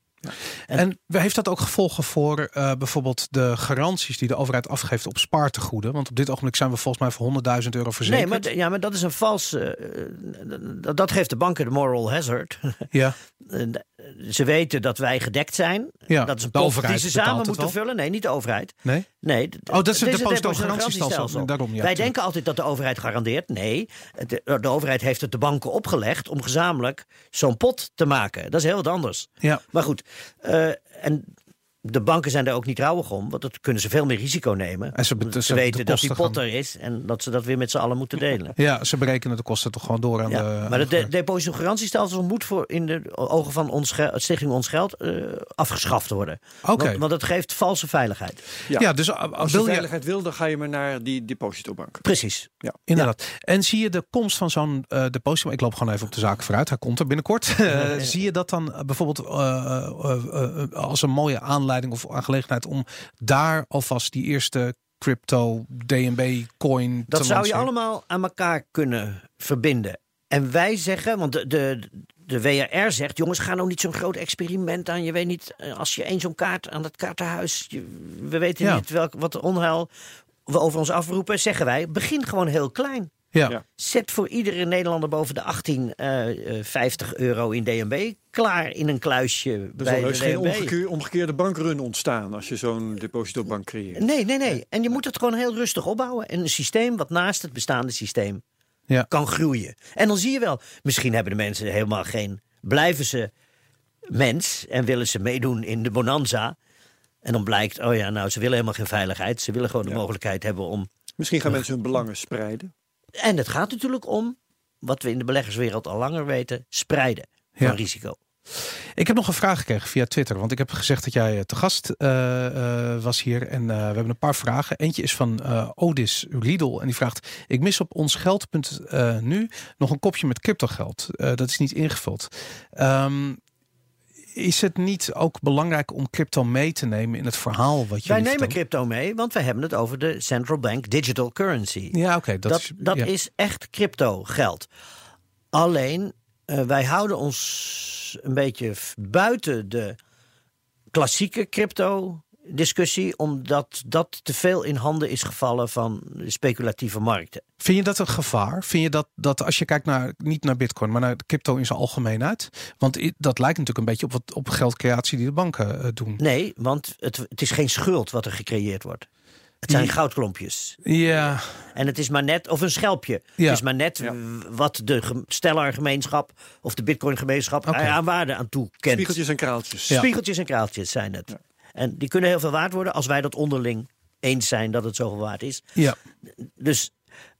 En heeft dat ook gevolgen voor eh, bijvoorbeeld de garanties die de overheid afgeeft op spaartegoeden? Want op dit ogenblik zijn we volgens mij voor 100.000 euro Nee, verzekerd. maar, d- ja, maar dat is een vals. eh, eh, dat- geeft de banken de moral hazard. ja, ze weten dat wij gedekt zijn. ja. Dat is een overheid die ze samen moeten wel. vullen. Nee, niet de overheid. Nee? Nee, Oh, dat is het depositogarantiestelsel. Daarom, ja, Wij denken altijd dat de overheid garandeert. Nee, de, de overheid heeft het de banken opgelegd om gezamenlijk zo'n pot te maken. Dat is heel wat anders. Ja. Maar goed, eh, en de banken zijn daar ook niet rouwig om, want dan kunnen ze veel meer risico nemen. En ze weten dat die pot gaan- er is en dat ze dat weer met z'n allen moeten delen. Ja, ze berekenen de kosten toch gewoon door aan Ja, de. maar het de, depositogarantiestelsel moet voor in de ogen van ons Stichting Ons Geld eh, afgeschaft worden. Oké. Want, want het geeft valse veiligheid. ja. dus uh, Als je veiligheid wil, dan ga je maar naar die depositobank. Precies. inderdaad. En zie je de komst van zo'n eh deposito? Ik loop gewoon even op de zaken vooruit. Hij komt er binnenkort. Eh, zie je dat dan eh, bijvoorbeeld eh, eh, eh, als een mooie aanleiding of aangelegenheid om daar alvast die eerste crypto DNB coin Dat te zou je allemaal aan elkaar kunnen verbinden. En wij zeggen, want de, de, de WRR zegt... jongens, ga nou niet zo'n groot experiment aan. Je weet niet, eh, als je één zo'n kaart aan het kaartenhuis... je- we weten Ja. niet welk, wat de onheil we over ons afroepen... zeggen wij, begin gewoon heel klein. Ja. Zet voor iedere Nederlander boven de 18 eh, eh, 50 euro in DNB... klaar in een kluisje Er bij zal heus geen omgekeerde bankrun ontstaan als je zo'n depositobank creëert. Nee, nee, nee. En je moet het gewoon heel rustig opbouwen. En een systeem wat naast het bestaande systeem Ja. kan groeien. En dan zie je wel, misschien hebben de mensen helemaal geen. blijven ze mens en willen ze meedoen in de bonanza. En dan blijkt, oh ja, nou, ze willen helemaal geen veiligheid. Ze willen gewoon de Ja. mogelijkheid hebben om. Misschien gaan mensen hun belangen spreiden. En het gaat natuurlijk om, wat we in de beleggerswereld al langer weten, spreiden Ja. van risico. Ik heb nog een vraag gekregen via Twitter. Want ik heb gezegd dat jij eh, te gast eh, eh, was hier. En we hebben een paar vragen. Eentje is van Odis Riedel. En die vraagt: Ik mis op ons geld.nu nog een kopje met cryptogeld. Dat is niet ingevuld. Ehm, is het niet ook belangrijk om crypto mee te nemen in het verhaal wat je Wij nemen crypto mee, want we hebben het over de central bank digital currency. Ja, oké. dat dat is, dat ja. is echt crypto geld. Alleen, eh, wij houden ons een beetje buiten de klassieke crypto discussie, omdat dat te veel in handen is gevallen van speculatieve markten. Vind je dat een gevaar? Vind je dat, dat als je kijkt naar, niet naar bitcoin, maar naar de crypto in zijn algemeenheid? Want dat lijkt natuurlijk een beetje op, wat, op geldcreatie die de banken eh, doen. Nee, want het, het is geen schuld wat er gecreëerd wordt. Het zijn Ja. goudklompjes. Ja, En het is maar net, of een schelpje. Ja. Het is maar net Ja. wat de gem- stellergemeenschap of de bitcoingemeenschap Oké. er aan waarde aan toekent. Spiegeltjes en kraaltjes. Ja. Spiegeltjes en kraaltjes zijn het. En die kunnen heel veel waard worden als wij dat onderling eens zijn dat het zoveel waard is. ja. Dus,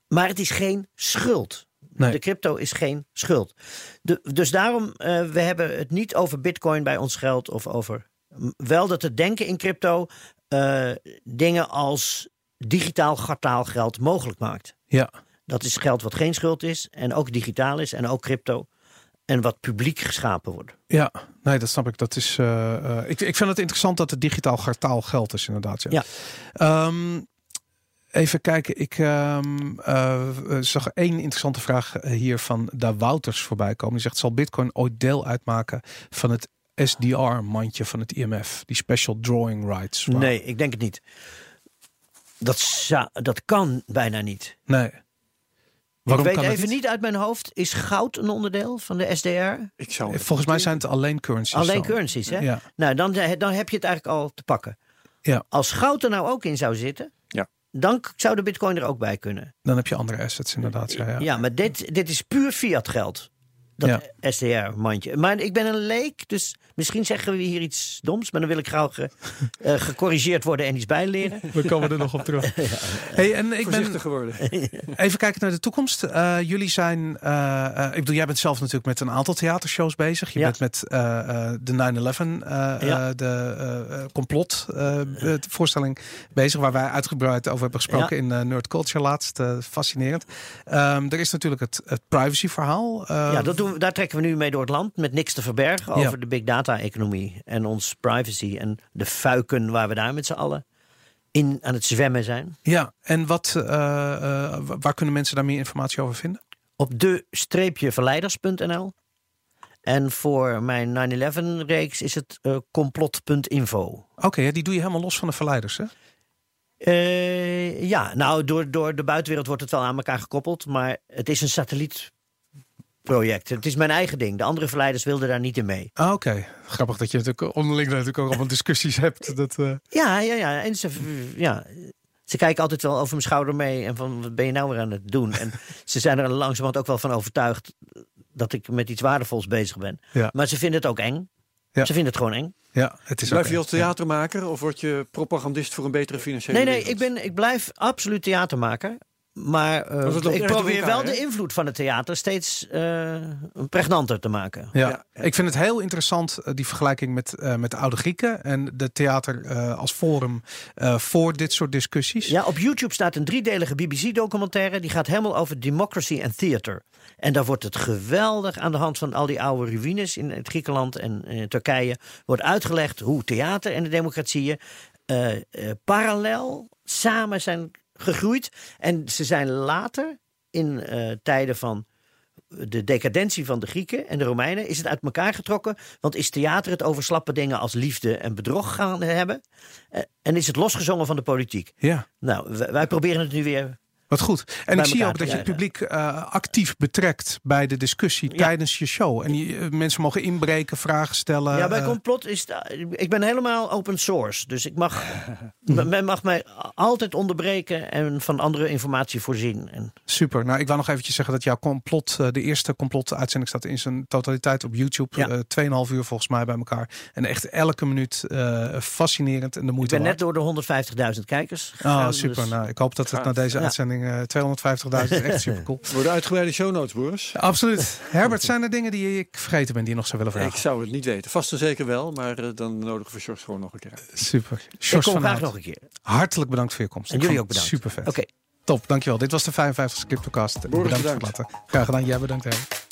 maar het is geen schuld. Nee. De crypto is geen schuld. De, dus daarom, eh we hebben het niet over bitcoin bij ons geld of over. Wel dat het denken in crypto eh, dingen als digitaal gartaal geld mogelijk maakt. Ja, Dat is geld wat geen schuld is en ook digitaal is en ook crypto. En wat publiek geschapen wordt. ja, nee, dat snap ik. Dat is, eh, eh, ik, ik vind het interessant dat het digitaal gartaal geld is, inderdaad. Ja. Ja. Ehm, even kijken, ik ehm, eh, zag één interessante vraag hier van Da Wouters voorbij komen. Die zegt: Zal Bitcoin ooit deel uitmaken van het SDR-mandje van het IMF? Die Special Drawing Rights. Waar- Nee, ik denk het niet. Dat, zou- dat kan bijna niet. Nee. Waarom ik weet kan het even niet? uit mijn hoofd. Is goud een onderdeel van de SDR? Ik zou Volgens mij zijn het alleen currencies. Alleen dan. currencies, hè? Ja. Nou, dan, dan heb je het eigenlijk al te pakken. Ja. Als goud er nou ook in zou zitten, Ja. dan zou de bitcoin er ook bij kunnen. Dan heb je andere assets inderdaad. Ja, ja. Ja, maar dit, dit is puur fiat geld. Dat SDR-mandje. Maar ik ben een leek, dus misschien zeggen we hier iets doms. Maar dan wil ik graag ge- eh, gecorrigeerd worden en iets bijleren. We komen er nog op terug. Hey, en ik ben voorzichtig geworden. even kijken naar de toekomst. Eh, jullie zijn, eh, eh, ik bedoel, jij bent zelf natuurlijk met een aantal theatershows bezig. Je Ja. bent met eh, eh, de 9-11, eh, Ja. eh, de eh, eh, complot eh, eh, voorstelling bezig, waar wij uitgebreid over hebben gesproken in eh, Nerd Culture laatst. Eh, fascinerend. Ehm, er is natuurlijk het, het privacy verhaal. Eh, Ja, dat doen daar trekken we nu mee door het land met niks te verbergen Ja. over de big data-economie en ons privacy en de fuiken waar we daar met z'n allen in aan het zwemmen zijn. ja, en wat, eh, eh, waar kunnen mensen daar meer informatie over vinden? Op de-verleiders.nl. En voor mijn 9-11-reeks is het eh, complot.info. Oké, die doe je helemaal los van de verleiders, hè? Ja, nou, door, door de buitenwereld wordt het wel aan elkaar gekoppeld. Maar het is een satellietproject. Het is mijn eigen ding. De andere verleiders wilden daar niet in mee. Ah, Oké, grappig dat je natuurlijk onderling natuurlijk ook allemaal discussies hebt. Dat, eh, Ja, ja, ja. En ze, ja, ze kijken altijd wel over mijn schouder mee. En van, wat ben je nou weer aan het doen? En ze zijn er langzamerhand ook wel van overtuigd... dat ik met iets waardevols bezig ben. Ja. Maar ze vinden het ook eng. Ja. Ze vinden het gewoon eng. ja, het is Blijf je als theatermaker of word je propagandist voor een betere financiële Nee, nee, wereld? ik, ben, ik blijf absoluut theatermaker. Maar eh, ik probeer elkaar, wel de invloed van het theater steeds eh, pregnanter te maken. Ja. Ja. ik vind het heel interessant, eh, die vergelijking met, eh, met de oude Grieken en de theater eh, als forum eh, voor dit soort discussies. Ja, op YouTube staat een driedelige BBC-documentaire. Die gaat helemaal over democracy en theater. En daar wordt het geweldig aan de hand van al die oude ruïnes in het Griekenland en eh, Turkije. Wordt uitgelegd hoe theater en de democratieën eh, eh, parallel samen zijn gegroeid. En ze zijn later, in eh, tijden van de decadentie van de Grieken en de Romeinen, is het uit elkaar getrokken. Want is theater het over slappe dingen als liefde en bedrog gaan hebben? Eh, en is het losgezongen van de politiek? Ja. Nou, wij, wij proberen het nu weer Wat goed. En ik zie ook dat je het publiek eh, actief betrekt bij de discussie Ja. tijdens je show. En eh, mensen mogen inbreken, vragen stellen. Ja, bij eh, complot is ik ben helemaal open source. Dus ik mag, men mag mij altijd onderbreken en van andere informatie voorzien. En Super. Nou, ik wou nog eventjes zeggen dat jouw complot, de eerste complot-uitzending staat in zijn totaliteit op YouTube. Ja. Eh, 2,5 uur volgens mij bij elkaar. En echt elke minuut fascinerend en de ik moeite ben net door de 150.000 kijkers gegaan. super. dus- Nou, ik hoop dat het Gaaf. na deze Ja. uitzending eh 250.000 echt super cool. Worden uitgebreide show notes, Boris? Absoluut. Herbert, zijn er dingen die ik vergeten ben die je nog zou willen Ik vragen? zou het niet weten. Vast en zeker wel, maar eh, dan nodigen we George gewoon nog een keer uit. Super. ik Sjors kom graag nog een keer. hartelijk bedankt voor je komst. En Ik jullie ook bedankt. Super vet. Oké. Top, dankjewel. Dit was de 55 Cryptocast. Boris, bedankt voor bedankt. het laten. Graag gedaan. Jij bedankt. Herbert.